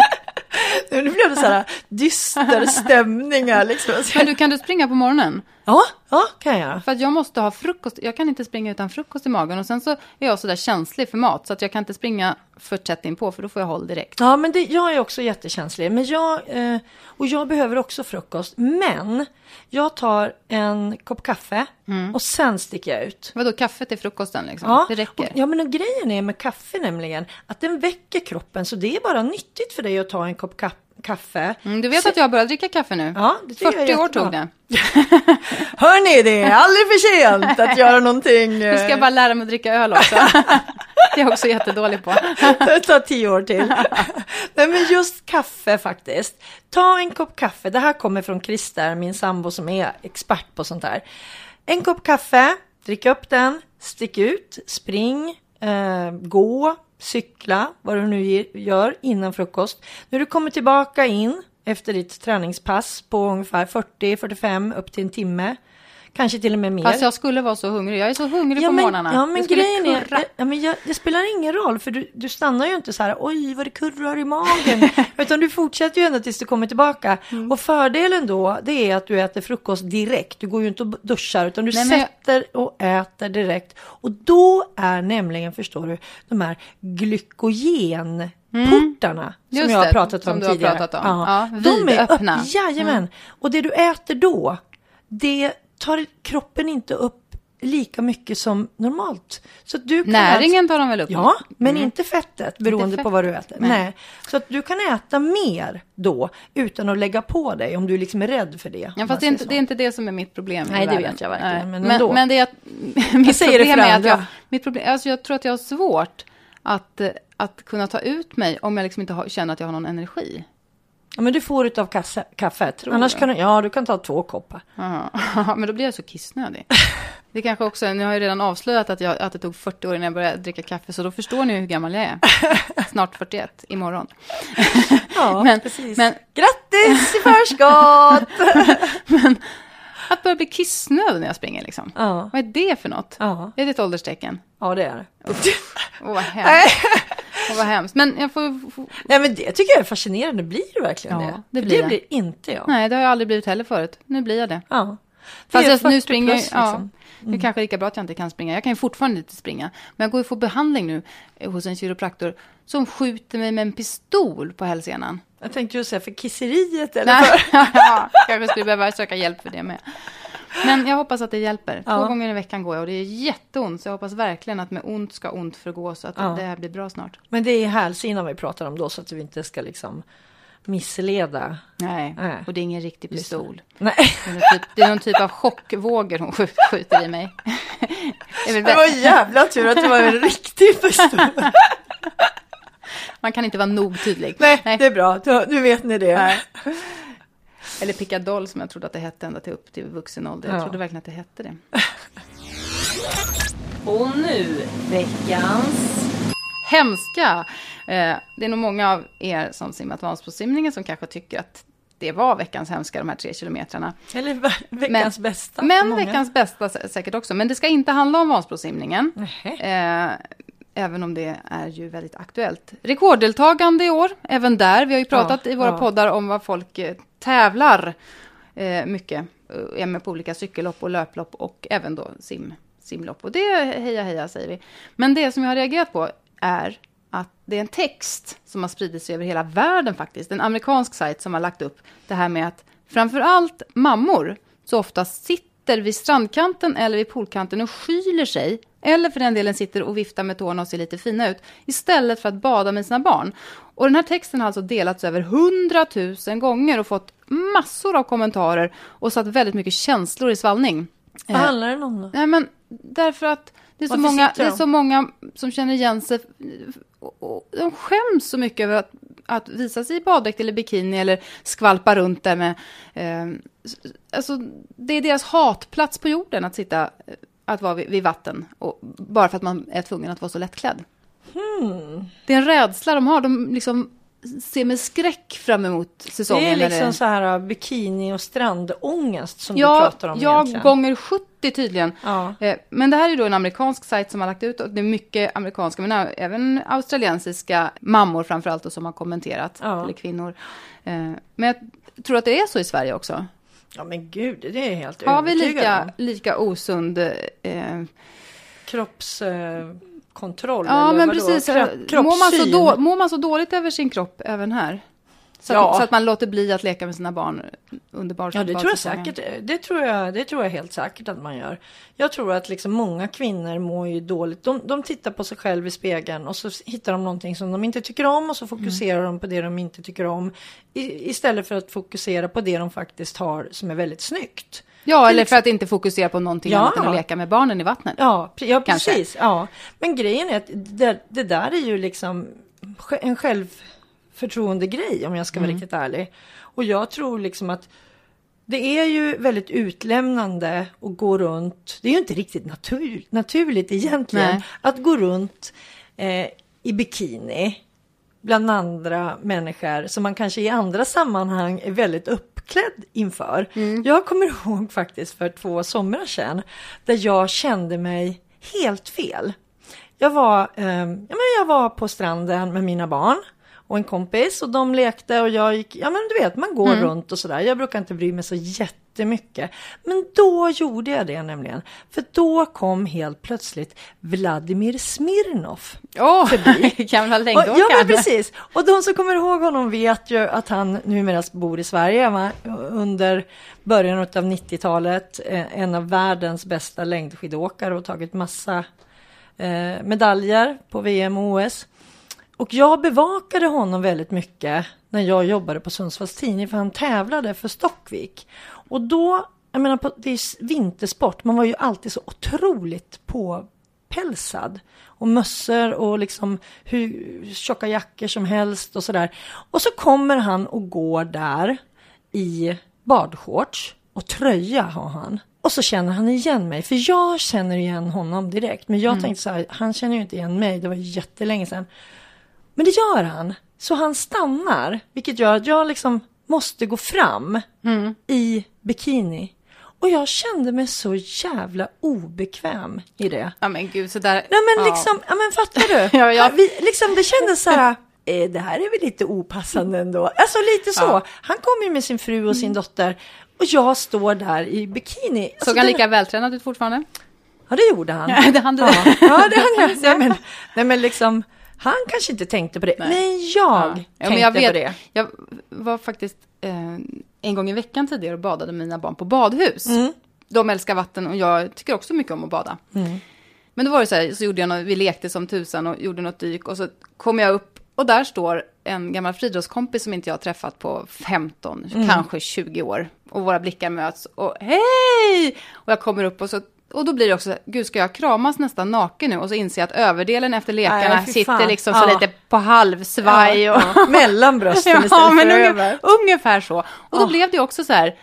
Speaker 3: Nu blev det så här dyster stämningar liksom.
Speaker 2: Men du, kan du springa på morgonen?
Speaker 3: Ja, ja kan jag.
Speaker 2: För att jag måste ha frukost. Jag kan inte springa utan frukost i magen. Och sen så är jag sådär känslig för mat. Så att jag kan inte springa för tätt inpå. För då får jag håll direkt.
Speaker 3: Ja, men det, jag är också jättekänslig. Men jag, eh, och jag behöver också frukost. Men jag tar en kopp kaffe och sen sticker jag ut.
Speaker 2: Vadå, kaffe till frukosten liksom?
Speaker 3: Ja,
Speaker 2: Det räcker?
Speaker 3: och- ja, men och grejen är med kaffe nämligen att den väcker kroppen. Så det är bara nyttigt för dig att ta en kopp ka- kaffe.
Speaker 2: Mm, du vet att jag har börjat dricka kaffe nu?
Speaker 3: Ja, det tycker jag är
Speaker 2: 40 år tog det.
Speaker 3: Hörni, det är aldrig för sent att göra någonting.
Speaker 2: Nu ska jag bara lära mig att dricka öl också. det är jag också jättedålig på.
Speaker 3: Det tar tio år till. Nej, men just kaffe faktiskt. Ta en kopp kaffe. Det här kommer från Christer, min sambo som är expert på sånt här. En kopp kaffe, drick upp den, stick ut, spring, eh, gå, cykla, vad du nu gör innan frukost. När du kommer tillbaka in efter ditt träningspass på ungefär 40-45 upp till en timme, kanske till och med mer.
Speaker 2: Fast jag skulle vara så hungrig. Jag är så hungrig på
Speaker 3: men,
Speaker 2: morgnarna.
Speaker 3: Ja, men
Speaker 2: skulle
Speaker 3: grejen är,
Speaker 2: kurra.
Speaker 3: ja, men jag, det spelar ingen roll för du, du stannar ju inte så här, oj vad det kurrar i magen, utan du fortsätter ju ända tills du kommer tillbaka.
Speaker 2: Mm.
Speaker 3: Och fördelen då, det är att du äter frukost direkt, du går ju inte och duschar, utan du
Speaker 2: Nej, men jag-
Speaker 3: sätter och äter direkt. Och då är nämligen, förstår du, de här glykogenportarna som
Speaker 2: Mm. Just
Speaker 3: jag har pratat
Speaker 2: som
Speaker 3: om tidigare.
Speaker 2: pratat om. Ja,
Speaker 3: de är öppna. Jajamän. Och det du äter då, det tar kroppen inte upp lika mycket som normalt. Så du kan
Speaker 2: Näringen tar de väl upp?
Speaker 3: Ja, men inte fettet beroende
Speaker 2: fett.
Speaker 3: på vad du äter.
Speaker 2: Nej.
Speaker 3: Nej. Så att du kan äta mer då utan att lägga på dig om du liksom är rädd för det.
Speaker 2: Ja, fast det är, inte, det är inte det som är mitt problem
Speaker 3: Nej, det vet jag verkligen, men
Speaker 2: men, men det är att mitt problem är att jag, mitt problem, alltså jag tror att jag har svårt att, att kunna ta ut mig om jag liksom inte har, känner att jag har någon energi.
Speaker 3: Ja, men du får utav kaffe, kaffet. Annars kan du, ja, du kan ta två koppar.
Speaker 2: Ja, men då blir jag så kissnödig. Det kanske också, nu har jag redan avslöjat att, jag, att det tog 40 år innan jag började dricka kaffe, så då förstår ni hur gammal jag är. Snart 41, imorgon.
Speaker 3: Ja,
Speaker 2: Men-
Speaker 3: precis.
Speaker 2: men-
Speaker 3: Grattis i förskott!
Speaker 2: Att börja bli kissnödig när jag springer liksom.
Speaker 3: ja.
Speaker 2: Vad är det för något?
Speaker 3: Ja.
Speaker 2: Är det ett ålderstecken?
Speaker 3: ja, det är det.
Speaker 2: Åh, vad hemskt. Vad hemskt. Men jag får... får-
Speaker 3: Nej, men det tycker jag är fascinerande. Blir du verkligen
Speaker 2: Ja,
Speaker 3: det?
Speaker 2: det blir
Speaker 3: det
Speaker 2: jag.
Speaker 3: blir inte jag.
Speaker 2: Nej, det har jag aldrig blivit heller förut. Nu blir jag det.
Speaker 3: Ja.
Speaker 2: Fast
Speaker 3: Det är
Speaker 2: jag, nu
Speaker 3: 40
Speaker 2: springer
Speaker 3: plus,
Speaker 2: ja,
Speaker 3: liksom.
Speaker 2: Det är kanske lika bra att jag inte kan springa. Jag kan ju fortfarande inte springa. Men jag går ju få behandling nu eh, hos en kiropraktor som skjuter mig med en pistol på hälsenan.
Speaker 3: Jag tänkte ju säga för kisseriet eller
Speaker 2: Nej,
Speaker 3: för...
Speaker 2: ja, kanske skulle behöva söka hjälp för det med. Men jag hoppas att det hjälper. Två
Speaker 3: Ja.
Speaker 2: gånger i veckan går jag och det är jätteont. Så jag hoppas verkligen att med ont ska ont förgå så att
Speaker 3: Ja.
Speaker 2: det här blir bra snart.
Speaker 3: Men det är hälsenan vi pratar om då så att vi inte ska liksom missleda.
Speaker 2: Nej,
Speaker 3: Nej.
Speaker 2: och det är ingen riktig pistol.
Speaker 3: Nej,
Speaker 2: Det är någon typ, det är någon typ av chockvågor hon skjut, skjuter i mig. Det
Speaker 3: var jävla tur att det var en riktig pistol.
Speaker 2: Man kan inte vara nog tydlig.
Speaker 3: Nej, det är bra. Nu vet ni det.
Speaker 2: Nej. Eller pickadoll som jag trodde att det hette ända till upp till vuxen ålder. Jag
Speaker 3: Ja.
Speaker 2: trodde verkligen att det hette det.
Speaker 1: Och nu veckans...
Speaker 2: Hemska! Eh, det är nog många av er som simmat Vansbrosimningen som kanske tycker att det var veckans hemska, de här tre kilometrarna.
Speaker 3: Eller ve- veckans
Speaker 2: Men-
Speaker 3: bästa.
Speaker 2: Men veckans bästa sä- säkert också. Men det ska inte handla om Vansbrosimningen. Eh, även om det är ju väldigt aktuellt. Rekorddeltagande i år, även där. Vi har ju pratat
Speaker 3: Ja,
Speaker 2: i våra
Speaker 3: ja.
Speaker 2: poddar om vad folk eh, tävlar eh, mycket. Eh, är med på olika cykellopp och löplopp och även då sim, simlopp. Och det heja heja säger vi. Men det som jag har reagerat på är att det är en text som har spridit sig över hela världen faktiskt. En amerikansk sajt som har lagt upp det här med att framför allt mammor så ofta sitter vid strandkanten eller vid poolkanten och skyler sig. Eller för den delen sitter och viftar med tårna och ser lite fina ut. Istället för att bada med sina barn. Och den här texten har alltså delats över 100 000 gånger och fått massor av kommentarer och satt väldigt mycket känslor i svallning.
Speaker 3: Vad
Speaker 2: Eh,
Speaker 3: handlar den om då?
Speaker 2: Nej, men därför att det är, så
Speaker 3: Varför
Speaker 2: många, det är så många som känner igen sig. Och, de skäms så mycket över att, att visa sig i baddräkt eller bikini eller skvalpa runt där med... Eh, alltså, det är deras hatplats på jorden att sitta, eh, att vara vid, vid vatten. Och, bara för att man är tvungen att vara så lättklädd.
Speaker 3: Hmm.
Speaker 2: Det är en rädsla de har. De liksom ser med skräck fram emot säsongen.
Speaker 3: Det är liksom så här uh, bikini och strandångest som du
Speaker 2: Ja,
Speaker 3: pratar om
Speaker 2: jag
Speaker 3: egentligen.
Speaker 2: gånger 70 tydligen.
Speaker 3: Ja.
Speaker 2: Eh, Men det här är då en amerikansk sajt som har lagt ut och det är mycket amerikanska, men även australiensiska mammor framförallt och som har kommenterat,
Speaker 3: Ja.
Speaker 2: eller kvinnor. Eh, Men jag tror att det är så i Sverige också.
Speaker 3: Ja men gud, det är helt
Speaker 2: Har vi lika,
Speaker 3: om.
Speaker 2: lika osund... Eh,
Speaker 3: Kroppskontroll
Speaker 2: ja,
Speaker 3: eller
Speaker 2: men
Speaker 3: vadå?
Speaker 2: precis.
Speaker 3: Kropp,
Speaker 2: mår, man så då, mår man så dåligt över sin kropp även här? Så,
Speaker 3: Ja.
Speaker 2: att, så att man låter bli att leka med sina barn under bar-
Speaker 3: Ja, det tror jag säkert. Det tror jag, det tror jag helt säkert att man gör. Jag tror att liksom många kvinnor mår ju dåligt. De, de tittar på sig själv i spegeln och så hittar de någonting som de inte tycker om och så fokuserar de på det de inte tycker om. I, istället för att fokusera på det de faktiskt har som är väldigt snyggt.
Speaker 2: Ja, eller för att inte fokusera på någonting
Speaker 3: Ja.
Speaker 2: annat än att leka med barnen i vattnet.
Speaker 3: Ja, ja
Speaker 2: Kanske.
Speaker 3: precis. Ja. Men grejen är att det, det där är ju liksom en självförtroende-grej om jag ska vara riktigt ärlig. Och jag tror liksom att det är ju väldigt utlämnande att gå runt. Det är ju inte riktigt natur, naturligt egentligen
Speaker 2: Nej.
Speaker 3: att gå runt eh, i bikini bland andra människor som man kanske i andra sammanhang är väldigt uppklädd inför. Jag kommer ihåg faktiskt för två somrar sedan där jag kände mig helt fel. Jag var, eh, ja, men jag var på stranden med mina barn och en kompis och de lekte och jag gick, ja men du vet man går runt och sådär. Jag brukar inte bry mig så jättemycket. Men då gjorde jag det nämligen. För då kom helt plötsligt Vladimir Smirnov
Speaker 2: Åh, gamla
Speaker 3: och,
Speaker 2: längdåkaren.
Speaker 3: ja, men precis. Och de som kommer ihåg honom vet ju att han numera bor i Sverige. Va? Under början av 90-talet. eh, En av världens bästa längdskidåkare och tagit massa eh, medaljer på VM och OS. Och jag bevakade honom väldigt mycket när jag jobbade på Sundsvalls Tidning för han tävlade för Stockvik. Och då, jag menar det är vintersport, man var ju alltid så otroligt påpälsad. Och mössor och liksom hur tjocka jackor som helst och sådär. Och så kommer han och går där i badshorts och tröja har han. Och så känner han igen mig, för jag känner igen honom direkt. Men jag tänkte så här, han känner ju inte igen mig, det var jättelänge sedan. Men det gör han. Så han stannar, vilket gör att jag liksom måste gå fram i bikini. Och jag kände mig så jävla obekväm i det.
Speaker 2: Ja men gud, så där.
Speaker 3: Nej men
Speaker 2: ja.
Speaker 3: liksom, ja men fattar du?
Speaker 2: Ja, ja.
Speaker 3: Vi, liksom, det kändes så här, eh, det här är väl lite opassande ändå. Alltså lite så.
Speaker 2: Ja. Mm.
Speaker 3: Han kom ju med sin fru och sin dotter. Och jag står där i bikini. Alltså,
Speaker 2: Såg han
Speaker 3: den-
Speaker 2: lika vältränad ut fortfarande?
Speaker 3: Ja, det gjorde han.
Speaker 2: Ja, det hann du
Speaker 3: ja,
Speaker 2: det
Speaker 3: hann jag. Nej men, nej, men liksom, han kanske inte tänkte på det.
Speaker 2: Nej.
Speaker 3: Men jag
Speaker 2: Ja,
Speaker 3: tänkte
Speaker 2: men jag vet,
Speaker 3: på det.
Speaker 2: Jag var faktiskt eh, en gång i veckan tidigare och badade mina barn på badhus.
Speaker 3: Mm.
Speaker 2: De älskar vatten och jag tycker också mycket om att bada. Men då var det så här, så gjorde jag något, vi lekte som tusan och gjorde något dyk och så kom jag upp och där står en gammal friidrottskompis som inte jag har träffat på 15,
Speaker 3: Mm.
Speaker 2: kanske 20 år. Och våra blickar möts och hej! Och jag kommer upp och så och då blir det också, gud ska jag kramas nästan naken nu? Och så inser jag att överdelen efter lekarna
Speaker 3: Nej,
Speaker 2: sitter liksom så
Speaker 3: Ja.
Speaker 2: lite på halvsvaj.
Speaker 3: Ja,
Speaker 2: och,
Speaker 3: ja. Mellan brösten
Speaker 2: ja,
Speaker 3: för
Speaker 2: men unge,
Speaker 3: över.
Speaker 2: ungefär så. Och då
Speaker 3: Ah.
Speaker 2: blev det också så här,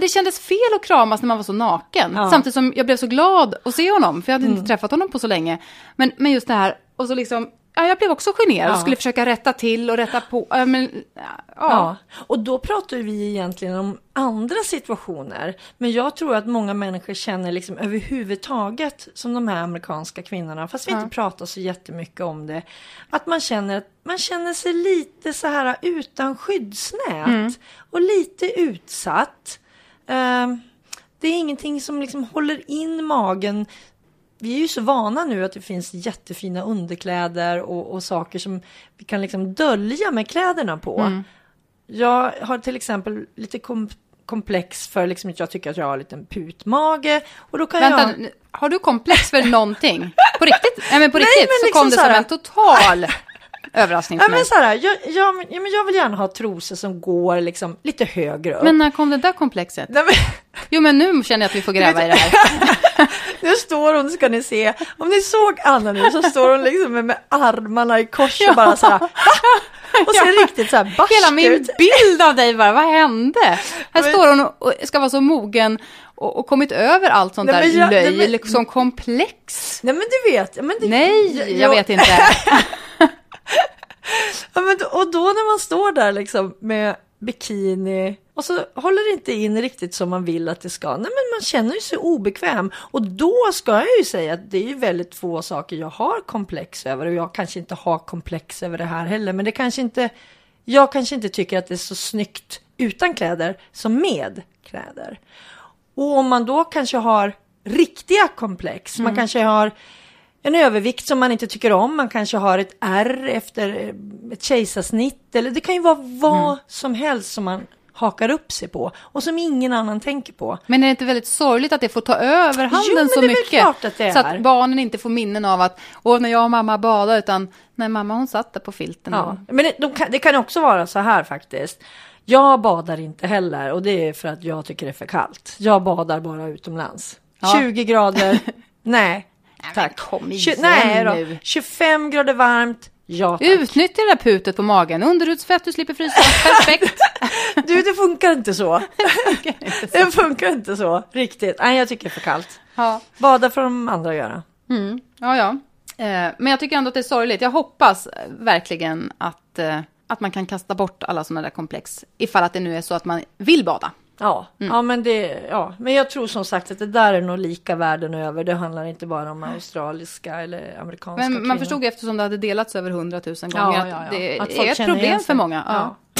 Speaker 2: det kändes fel att kramas när man var så naken.
Speaker 3: Mm.
Speaker 2: Samtidigt som jag blev så glad att se honom, för jag hade inte träffat honom på så länge. Men, men just det här, och så liksom, ja, jag blev också generad och
Speaker 3: Ja.
Speaker 2: skulle försöka rätta till och rätta på. Ja, men, ja.
Speaker 3: Ja, och då pratar vi egentligen om andra situationer. Men jag tror att många människor känner liksom överhuvudtaget som de här amerikanska kvinnorna, fast vi
Speaker 2: Ja.
Speaker 3: inte pratar så jättemycket om det. Att man känner, man känner sig lite så här utan skyddsnät
Speaker 2: Mm.
Speaker 3: och lite utsatt. Ehm, det är ingenting som liksom håller in magen vi är ju så vana nu att det finns jättefina underkläder och, och saker som vi kan liksom dölja med kläderna på.
Speaker 2: Mm.
Speaker 3: Jag har till exempel lite kom komplex för liksom att jag tycker att jag har en liten putmage. Och då kan
Speaker 2: Vänta,
Speaker 3: jag...
Speaker 2: har du komplex för någonting? På riktigt? Nej, men på
Speaker 3: Nej,
Speaker 2: riktigt
Speaker 3: men
Speaker 2: så
Speaker 3: liksom
Speaker 2: kom det som en total överraskning
Speaker 3: Ja,
Speaker 2: för mig.
Speaker 3: men så här, jag, jag, ja, men jag vill gärna ha trosor som går liksom lite högre upp.
Speaker 2: Men när kom det där komplexet?
Speaker 3: Nej, men,
Speaker 2: Jo, men nu känner jag att vi får gräva i det här.
Speaker 3: nu står hon, ska ni se. Om ni såg Anna nu så står hon liksom med, med armarna i kors och bara så här. "Va?" Och ser riktigt så här barsk
Speaker 2: Hela min
Speaker 3: ut.
Speaker 2: bild av dig bara, vad hände? Här
Speaker 3: Men-
Speaker 2: står hon och ska vara så mogen och, och kommit över allt sånt
Speaker 3: Nej,
Speaker 2: där
Speaker 3: jag- nej,
Speaker 2: löj,
Speaker 3: men-
Speaker 2: liksom komplex.
Speaker 3: Nej men du vet. ja, Men det,
Speaker 2: Nej, jag vet inte.
Speaker 3: Ja, men, och då när man står där liksom med bikini och så håller det inte in riktigt som man vill att det ska. Nej men man känner ju sig obekväm. Och då ska jag ju säga att det är ju väldigt få saker jag har komplex över. Och jag kanske inte har komplex över det här heller. Men det kanske inte, jag kanske inte tycker att det är så snyggt utan kläder som med kläder. Och om man då kanske har riktiga komplex, man kanske har en övervikt som man inte tycker om, man kanske har ett R efter ett kejsarsnitt eller det kan ju vara vad som helst som man hakar upp sig på och som ingen annan tänker på.
Speaker 2: Men är det inte väldigt sorgligt att det får ta över handen
Speaker 3: Jo,
Speaker 2: så mycket?
Speaker 3: att
Speaker 2: så att barnen inte får minnen av att, åh, när jag och mamma badade, utan när mamma hon satt där på filten.
Speaker 3: Ja.
Speaker 2: Och,
Speaker 3: Men det, de kan, det kan också vara så här faktiskt. Jag badar inte heller och det är för att jag tycker det är för kallt. Jag badar bara utomlands.
Speaker 2: Ja.
Speaker 3: 20 grader, nej.
Speaker 2: Tack. Kom igen
Speaker 3: nej då.
Speaker 2: nu.
Speaker 3: 25 grader varmt, ja tack.
Speaker 2: Utnyttja det där putet på magen, underhudsfett, du slipper frysa, perfekt.
Speaker 3: Du, det funkar inte så. det funkar inte så riktigt. Nej, jag tycker det är för kallt.
Speaker 2: Ja.
Speaker 3: Bada får de andra göra.
Speaker 2: Mm. Ja, ja. Eh, men jag tycker ändå att det är sorgligt. Jag hoppas verkligen att, eh, att man kan kasta bort alla sådana där komplex. Ifall att det nu är så att man vill bada.
Speaker 3: Ja,
Speaker 2: Mm.
Speaker 3: ja, men det, ja, men jag tror som sagt att det där är nog lika världen över. Det handlar inte bara om australiska eller amerikanska
Speaker 2: Men man
Speaker 3: kvinnor.
Speaker 2: förstod ju eftersom det hade delats över hundratusen
Speaker 3: Ja,
Speaker 2: gånger
Speaker 3: ja,
Speaker 2: att
Speaker 3: ja.
Speaker 2: det
Speaker 3: Att
Speaker 2: är ett problem för många. Ja.
Speaker 3: Ja.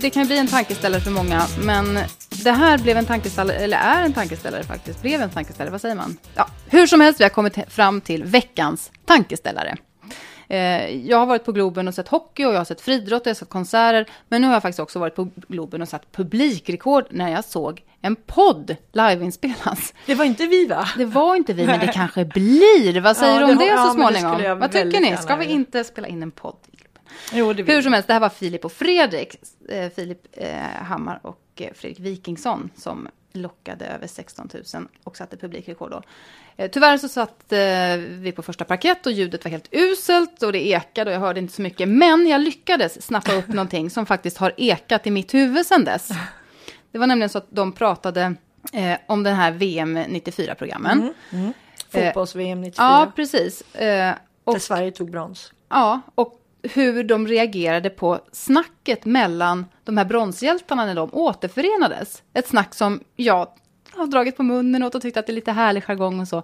Speaker 2: Det kan bli en tankeställare för många, men det här blev en tankeställare, eller är en tankeställare faktiskt, blev en tankeställare, vad säger man? Ja, hur som helst, vi har kommit fram till veckans tankeställare. Eh, Jag har varit på Globen och sett hockey och jag har sett friidrott och jag har sett konserter. Men nu har jag faktiskt också varit på Globen och satt publikrekord när jag såg en podd liveinspelas.
Speaker 3: Det var inte vi va?
Speaker 2: Det var inte vi, men det kanske blir. Vad säger
Speaker 3: Ja,
Speaker 2: du om
Speaker 3: det-
Speaker 2: det, så
Speaker 3: det
Speaker 2: småningom?
Speaker 3: jag
Speaker 2: Vad tycker ni? Ska vi inte spela in en podd?
Speaker 3: Jo, det
Speaker 2: Hur som helst, det här var Filip och Fredrik, eh, Filip eh, Hammar och eh, Fredrik Wikingsson som lockade över 16 000 och satte publikrekord då. Eh, tyvärr så satt eh, vi på första parkett och ljudet var helt uselt och det ekade och jag hörde inte så mycket. Men jag lyckades snappa upp någonting som faktiskt har ekat i mitt huvud sedan dess. Det var nämligen så att de pratade eh, om den här VM 94-programmen.
Speaker 3: Fotbolls-VM 94.
Speaker 2: Ja, precis. Eh, och
Speaker 3: Där Sverige tog brons.
Speaker 2: Ja, och hur de reagerade på snacket mellan de här bronshjältarna när de återförenades. Ett snack som jag har dragit på munnen åt och tyckt att det är lite härlig jargong och så.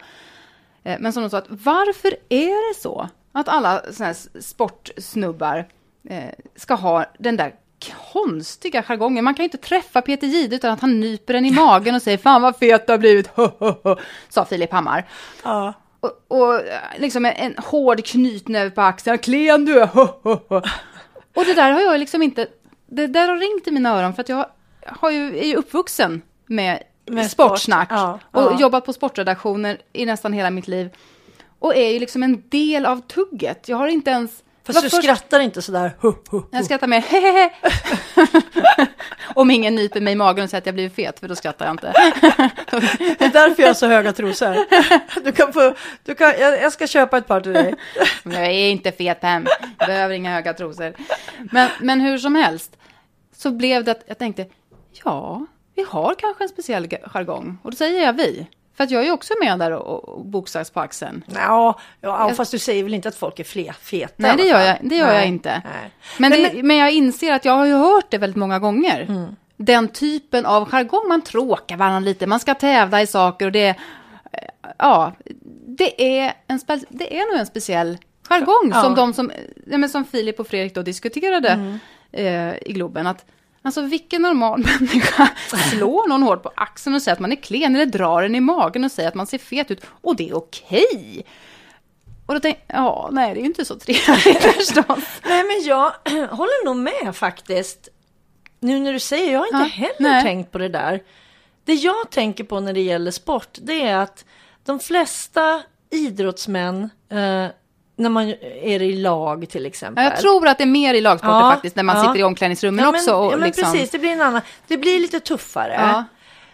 Speaker 2: Eh, Men som de sa, att varför är det så att alla såna här sportsnubbar eh, ska ha den där konstiga jargongen? Man kan ju inte träffa Peter Jihde utan att han nyper en i magen och säger fan vad fet du har blivit, sa Filip Hammar.
Speaker 3: Ja.
Speaker 2: Och, och liksom en, en hård knytnäve på axeln. Klen du är! Och det där har jag liksom inte... Det där har ringt i mina öron för att jag har ju, är ju uppvuxen med,
Speaker 3: Med
Speaker 2: sportsnack.
Speaker 3: sport, ja,
Speaker 2: och
Speaker 3: ja.
Speaker 2: jobbat på sportredaktioner i nästan hela mitt liv. Och är ju liksom en del av tugget. Jag har inte ens...
Speaker 3: Fast du
Speaker 2: först-
Speaker 3: skrattar inte sådär.
Speaker 2: Jag skrattar mer hehehe. Om ingen nyper mig i magen och säger att jag blivit fet, för då skrattar jag inte.
Speaker 3: Det är därför jag har så höga trosor. Du kan få, du kan, jag, jag ska köpa ett par till dig.
Speaker 2: Men Jag är inte fet Pam, jag behöver inga höga trosor. Men, men hur som helst, så blev det att jag tänkte, ja, vi har kanske en speciell jargong. Och då säger jag vi. För att jag är också med där och, och boxas på axeln.
Speaker 3: Ja, ja, fast du säger väl inte att folk är fler, feta?
Speaker 2: Nej, det gör jag, det gör jag
Speaker 3: Nej,
Speaker 2: inte.
Speaker 3: nej.
Speaker 2: Men,
Speaker 3: Men-
Speaker 2: det, men jag inser att jag har ju hört det väldigt många gånger. Den typen av jargong, man tråkar varandra lite, man ska tävla i saker och det... eh, Ja, det är, en det är nog en speciell jargong
Speaker 3: Ja.
Speaker 2: som de som, ja, men som Filip och Fredrik då diskuterade eh, i Globen. Att, alltså vilken normal människa slår någon hårt på axeln och säger att man är klen eller drar en i magen och säger att man ser fet ut och det är okej. Och då tänkte jag, ja, nej det är ju inte så trevligt förstås.
Speaker 3: Nej, men jag håller nog med faktiskt. Nu när du säger, jag har inte
Speaker 2: Ja,
Speaker 3: heller
Speaker 2: nej.
Speaker 3: tänkt på det där. Det jag tänker på när det gäller sport, det är att de flesta idrottsmän, eh, när man är i lag till exempel.
Speaker 2: Ja, jag tror att det är mer i lagsporter
Speaker 3: Ja,
Speaker 2: faktiskt, när man
Speaker 3: ja.
Speaker 2: sitter i omklädningsrummen
Speaker 3: men,
Speaker 2: också. Och
Speaker 3: ja, men
Speaker 2: liksom,
Speaker 3: precis, det blir en annan, det blir lite tuffare.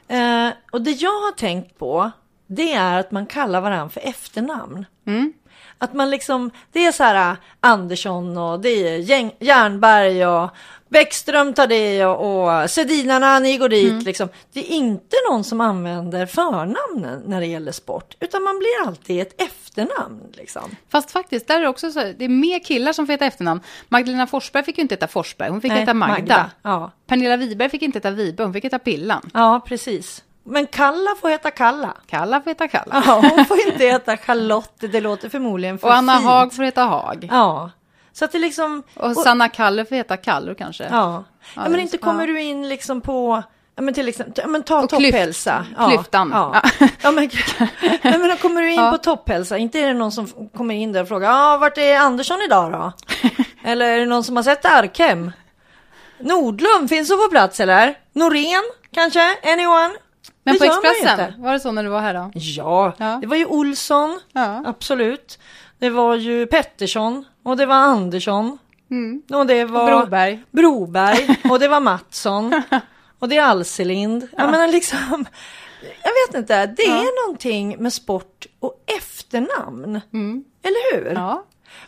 Speaker 3: Eh, och det jag har tänkt på, det är att man kallar varandra för efternamn.
Speaker 2: Mm.
Speaker 3: Att man liksom, det är så här äh, Andersson och det är Järnberg och Bäckström tar det och, och Sedinarna, ni går dit liksom. Det är inte någon som använder förnamnen när det gäller sport, utan man blir alltid ett efternamn liksom.
Speaker 2: Fast faktiskt, där är det också så, det är mer killar som får heta efternamn. Magdalena Forsberg fick ju inte heta Forsberg, hon fick
Speaker 3: Nej,
Speaker 2: heta Magda.
Speaker 3: Ja.
Speaker 2: Pernilla Wiberg fick inte heta Wiberg, hon fick heta Pillan.
Speaker 3: ja, precis. Men Kalla får heta Kalla.
Speaker 2: Kalla får heta Kalla.
Speaker 3: Ja, hon får inte heta Charlotte, det låter förmodligen för
Speaker 2: Och Anna
Speaker 3: fint.
Speaker 2: Haag får heta Haag.
Speaker 3: Ja, så att det liksom...
Speaker 2: Och Sanna Kalle får heta Kallur kanske.
Speaker 3: Ja, ja
Speaker 2: Ja,
Speaker 3: men inte kommer
Speaker 2: ja.
Speaker 3: du in liksom på... Ja, men till exempel, ja, men ta
Speaker 2: Och klyft-
Speaker 3: topphälsa. Ja,
Speaker 2: klyftan.
Speaker 3: Ja. Ja, men, nej, men då kommer du in på topphälsa, inte är det någon som kommer in där och frågar, ah, vart är Andersson idag då? eller är det någon som har sett Arkhem? Nordlund, finns hon på plats eller? Norén kanske? Anyone?
Speaker 2: Men
Speaker 3: Det
Speaker 2: på Expressen, var det så när du var här då?
Speaker 3: Ja, det var ju Olsson,
Speaker 2: Ja.
Speaker 3: absolut. Det var ju Pettersson och det var Andersson.
Speaker 2: Mm.
Speaker 3: Och det var
Speaker 2: Broberg.
Speaker 3: Broberg och det var Mattsson och det är Alselind. Jag menar liksom, jag vet inte, det är någonting med sport och efternamn. Eller hur?
Speaker 2: Mm. Ja.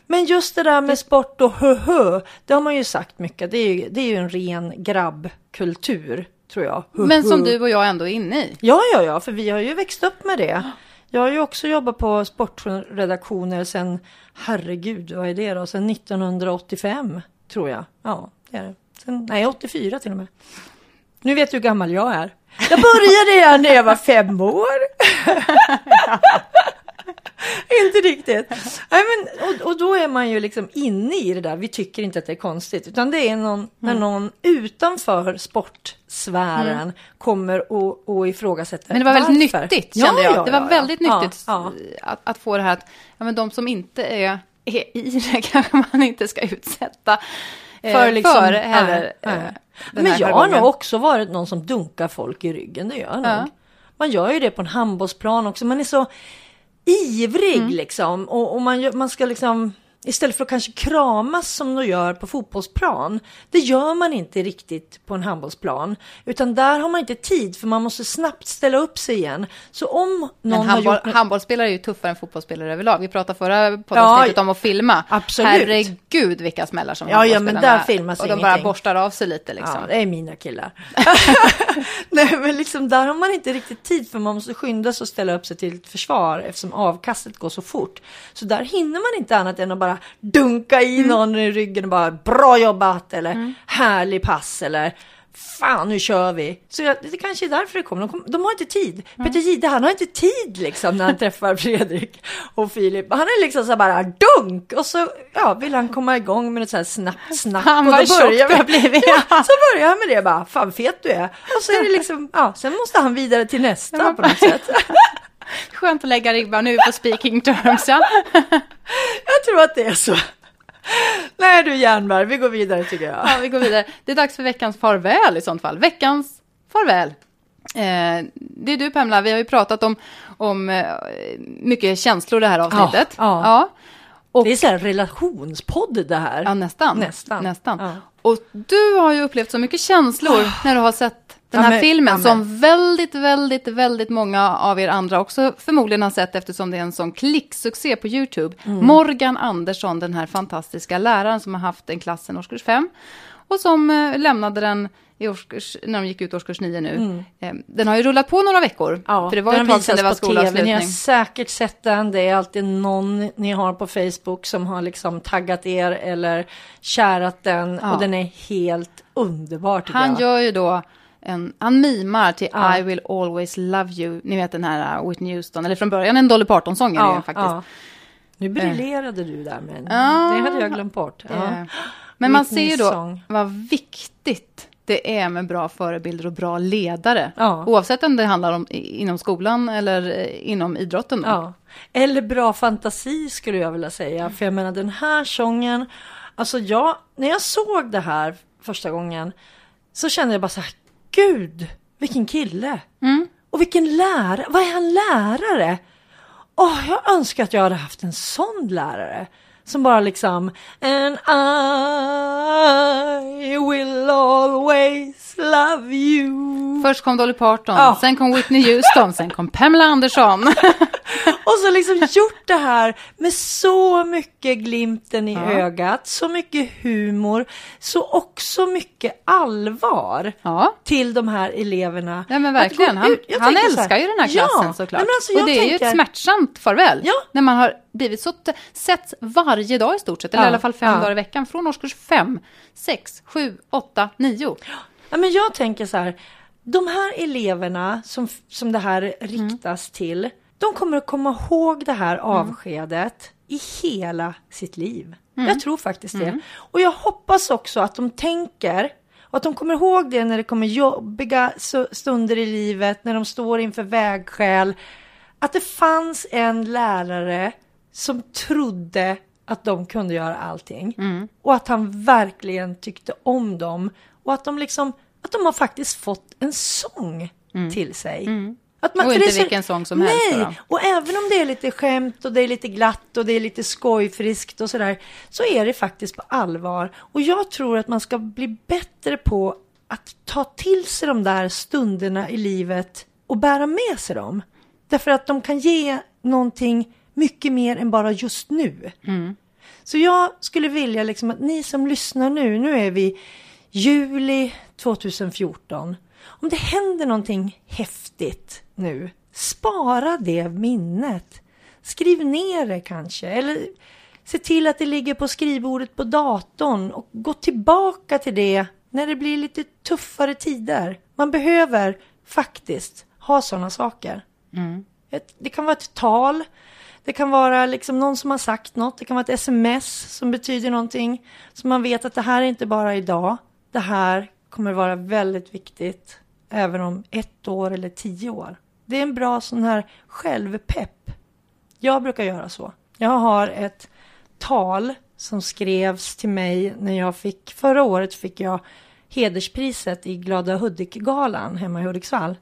Speaker 3: Men just det där med sport och hö-hö, det har man ju sagt mycket. Det är ju, det är ju en ren grabbkultur, tror jag.
Speaker 2: Men som du och jag ändå är inne i.
Speaker 3: Ja, ja, ja, för vi har ju växt upp med det. Jag har ju också jobbat på sportredaktioner sedan, herregud, vad är det då? Sedan 1985, tror jag. Ja, det är det. Sen, nej, 84 till och med. Nu vet du hur gammal jag är. Jag började redan när jag var fem år. riktigt. Nej, men, och, och då är man ju liksom inne i det där. Vi tycker inte att det är konstigt. Utan det är någon, när
Speaker 2: Mm.
Speaker 3: någon utanför sportsfären kommer och, och ifrågasätter.
Speaker 2: Men det var väldigt
Speaker 3: varför.
Speaker 2: nyttigt
Speaker 3: Ja,
Speaker 2: kände jag.
Speaker 3: ja,
Speaker 2: det var
Speaker 3: ja,
Speaker 2: väldigt
Speaker 3: ja.
Speaker 2: nyttigt
Speaker 3: Ja,
Speaker 2: Att, att få det här att ja, men de som inte är, är i det kanske man inte ska utsätta eh,
Speaker 3: För liksom-
Speaker 2: för heller.
Speaker 3: nej.
Speaker 2: den
Speaker 3: Men jag har nog också varit någon som dunkar folk i ryggen. Det gör jag
Speaker 2: Ja.
Speaker 3: nog. Man gör ju det på en handbollsplan också. Man är så ivrig
Speaker 2: Mm.
Speaker 3: liksom. Och, och man, man ska liksom Istället för att kanske kramas som de gör på fotbollsplan. Det gör man inte riktigt på en handbollsplan. Utan där har man inte tid för man måste snabbt ställa upp sig igen. Så om någon
Speaker 2: Men
Speaker 3: har
Speaker 2: handboll,
Speaker 3: gjort...
Speaker 2: handbollsspelare är ju tuffare än fotbollsspelare överlag. Vi pratade förra
Speaker 3: Ja,
Speaker 2: poddavsnittet om att filma.
Speaker 3: absolut.
Speaker 2: Herregud vilka smällar som
Speaker 3: Ja, ja, men där filmas
Speaker 2: Och de bara
Speaker 3: ingenting.
Speaker 2: borstar av sig lite liksom.
Speaker 3: Ja, det är mina killar. Nej, men liksom där har man inte riktigt tid för man måste skynda sig och ställa upp sig till ett försvar eftersom avkastet går så fort. Så där hinner man inte annat än att bara dunka i
Speaker 2: Mm.
Speaker 3: någon i ryggen och bara bra jobbat eller härlig pass eller fan nu kör vi. Så jag, det kanske är därför det kommer. De, kom, de har inte tid. Peter Jihde han har inte tid liksom när han träffar Fredrik och Filip. Han är liksom så bara dunk och så ja, vill han komma igång med ett så här snabbt snack. Och
Speaker 2: vad
Speaker 3: då
Speaker 2: tjock
Speaker 3: börjar vi-
Speaker 2: blivit.
Speaker 3: Ja, så börjar han med det bara, fan fet du är. Och så är det liksom, ja, sen måste han vidare till nästa på något sätt.
Speaker 2: Skönt att lägga ribban nu på speaking terms ja.
Speaker 3: Jag tror att det är så. Nej du Jernberg, vi går vidare tycker jag.
Speaker 2: ja. Vi går vidare. Det är dags för veckans farväl i sånt fall. Veckans farväl. Eh, det är du Pamela, vi har ju pratat om, om eh, mycket känslor det här avsnittet.
Speaker 3: Ja, ja.
Speaker 2: ja. Och,
Speaker 3: Det är så här relationspodd det här.
Speaker 2: ja nästan.
Speaker 3: Nästan.
Speaker 2: nästan.
Speaker 3: Ja.
Speaker 2: Och du har ju upplevt så mycket känslor när du har sett den
Speaker 3: Ja,
Speaker 2: här
Speaker 3: men-
Speaker 2: filmen
Speaker 3: ja,
Speaker 2: som väldigt, väldigt, väldigt många av er andra också förmodligen har sett eftersom det är en sån klicksuccé på YouTube.
Speaker 3: Mm.
Speaker 2: Morgan Andersson, den här fantastiska läraren som har haft en klass sedan årskurs 5 och som eh, lämnade den i årskurs, när de gick ut årskurs 9 nu. Eh, den har ju rullat på några veckor.
Speaker 3: Mm. Ja,
Speaker 2: för det var
Speaker 3: den
Speaker 2: ett tag sedan det var
Speaker 3: TV. Ni har
Speaker 2: skolavslutning.
Speaker 3: säkert sett den. Det är alltid någon ni har på Facebook som har liksom taggat er eller kärat den.
Speaker 2: Ja.
Speaker 3: Och den är helt underbar
Speaker 2: Han
Speaker 3: jag.
Speaker 2: gör ju då en, han mimar till
Speaker 3: Ja.
Speaker 2: I will always love you. Ni vet den här uh, Whitney Houston, eller från början en Dolly Parton-sång är det ju faktiskt.
Speaker 3: Nu briljerade du där men det hade jag glömt bort.
Speaker 2: Eh, Men man ser ju då vad viktigt det är med bra förebilder och bra ledare.
Speaker 3: Ja.
Speaker 2: Oavsett om det handlar om inom skolan eller eh, inom idrotten.
Speaker 3: Ja. Eller bra fantasi skulle jag vilja säga. För jag menar den här sången. Alltså jag, när jag såg det här första gången. Så kände jag bara så här. Gud, vilken kille.
Speaker 2: Mm.
Speaker 3: Och vilken lärare. Vad är han lärare? Åh, jag önskar att jag hade haft en sån lärare. Som bara liksom And I will always love you.
Speaker 2: Först kom Dolly Parton,
Speaker 3: Ja.
Speaker 2: sen kom Whitney Houston, sen kom Pamela Anderson.
Speaker 3: Och så liksom gjort det här med så mycket glimten i
Speaker 2: Ja.
Speaker 3: ögat, så mycket humor, så också mycket allvar
Speaker 2: ja,
Speaker 3: till de här eleverna.
Speaker 2: ja men verkligen.
Speaker 3: gå
Speaker 2: Han,
Speaker 3: jag
Speaker 2: han
Speaker 3: tänker
Speaker 2: älskar ju den här klassen
Speaker 3: ja,
Speaker 2: såklart.
Speaker 3: nej, alltså,
Speaker 2: och det är ju
Speaker 3: tänker-
Speaker 2: ett smärtsamt farväl.
Speaker 3: Ja.
Speaker 2: När man har blivit så t- setts varje dag i stort sett, eller i alla fall fem dagar i veckan, från årskurs fem, sex, sju, åtta, nio.
Speaker 3: Ja, men jag tänker så här, de här eleverna som, som det här riktas till, de kommer att komma ihåg det här avskedet i hela sitt liv. Jag tror faktiskt det. Och jag hoppas också att de tänker och att de kommer ihåg det när det kommer jobbiga stunder i livet, när de står inför vägskäl. Att det fanns en lärare som trodde att de kunde göra allting. Och att han verkligen tyckte om dem. Och att de liksom, att de har faktiskt fått en sång till sig. Att
Speaker 2: Och
Speaker 3: för
Speaker 2: inte
Speaker 3: så-
Speaker 2: vilken sång som helst
Speaker 3: Nej,
Speaker 2: då då.
Speaker 3: och även om det är lite skämt och det är lite glatt och det är lite skojfriskt och sådär, så är det faktiskt på allvar. Och jag tror att man ska bli bättre på att ta till sig de där stunderna i livet och bära med sig dem. Därför att de kan ge någonting mycket mer än bara just nu. Så jag skulle vilja liksom att ni som lyssnar nu, nu är vi juli 2014. Om det händer någonting häftigt nu, spara det minnet. Skriv ner det kanske, eller se till att det ligger på skrivbordet på datorn och gå tillbaka till det när det blir lite tuffare tider. Man behöver faktiskt ha sådana saker. Ett, det kan vara ett tal, det kan vara liksom någon som har sagt något, det kan vara ett sms som betyder någonting. Så man vet att det här är inte bara idag, det här kommer vara väldigt viktigt även om ett år eller tio år. Det är en bra sån här självpepp. Jag brukar göra så. Jag har ett tal som skrevs till mig när jag fick, förra året fick jag hederspriset i Glada Hudik-galan hemma i Hudiksvall.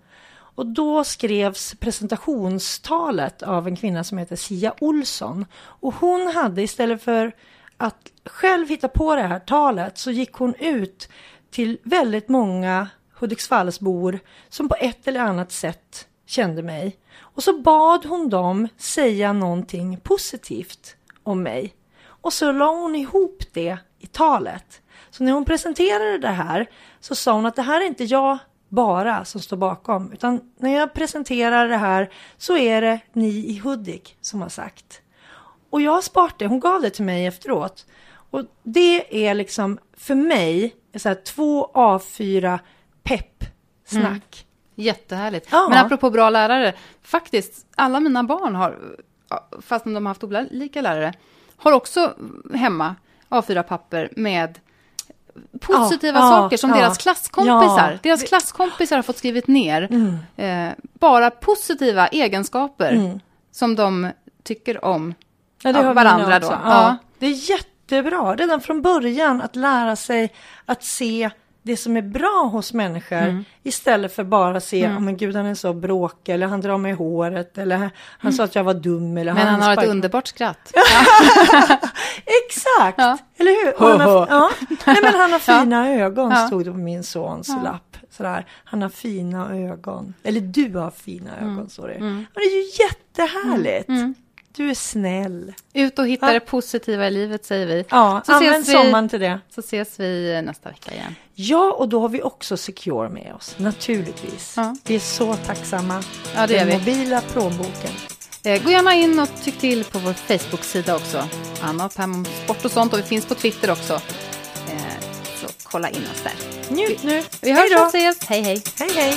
Speaker 3: Och då skrevs presentationstalet av en kvinna som heter Sia Olsson. Och hon hade istället för att själv hitta på det här talet så gick hon ut till väldigt många Hudiksvallsbor som på ett eller annat sätt kände mig. Och så bad hon dem säga någonting positivt om mig. Och så la hon ihop det i talet. Så när hon presenterade det här så sa hon att det här är inte jag bara som står bakom. Utan när jag presenterar det här så är det ni i Hudik som har sagt. Och jag har sparat det, hon gav det till mig efteråt. Och det är liksom för mig så här, två A4 pepp snack.
Speaker 2: Jättehärligt.
Speaker 3: Ja.
Speaker 2: Men apropå bra lärare, faktiskt, alla mina barn har, fast de har haft olika lärare, har också hemma A4-papper med positiva
Speaker 3: Ja,
Speaker 2: saker som
Speaker 3: ja,
Speaker 2: deras klasskompisar.
Speaker 3: ja.
Speaker 2: Deras klasskompisar har fått skrivit ner
Speaker 3: Mm.
Speaker 2: eh, bara positiva egenskaper som de tycker om
Speaker 3: Ja,
Speaker 2: Ja,
Speaker 3: har
Speaker 2: varandra då. Ja.
Speaker 3: Ja. Det är jättebra, redan från början att lära sig att se det som är bra hos människor
Speaker 2: Mm.
Speaker 3: istället för bara se, oh, men gud han är så bråkig eller han drar mig i håret eller han sa att jag var dum eller
Speaker 2: Men han har ett underbart skratt.
Speaker 3: Exakt,
Speaker 2: Ja.
Speaker 3: eller hur? Och han har, ja. Nej, men han har
Speaker 2: Ja.
Speaker 3: fina ögon
Speaker 2: Ja.
Speaker 3: stod det på min sons lapp. Sådär. Han har fina ögon. Eller du har fina
Speaker 2: Mm.
Speaker 3: ögon, står det. Och det är ju jättehärligt. Du är snäll.
Speaker 2: Ut och hitta
Speaker 3: Ja.
Speaker 2: det positiva i livet, säger vi.
Speaker 3: Ja,
Speaker 2: Så
Speaker 3: använd
Speaker 2: ses vi-
Speaker 3: sommaren till det.
Speaker 2: Så ses vi nästa vecka igen.
Speaker 3: Ja, och då har vi också Secure med oss, naturligtvis.
Speaker 2: Ja.
Speaker 3: Vi är så tacksamma.
Speaker 2: Ja, det är
Speaker 3: Den
Speaker 2: vi.
Speaker 3: mobila plånboken.
Speaker 2: Eh, Gå gärna in och tyck till på vår Facebook-sida också. Anna och Pam om sport och sånt. Och vi finns på Twitter också. Eh, Så kolla in oss där.
Speaker 3: Njut nu.
Speaker 2: Vi
Speaker 3: Hej
Speaker 2: hörs och ses. Hej, hej.
Speaker 3: Hej, hej.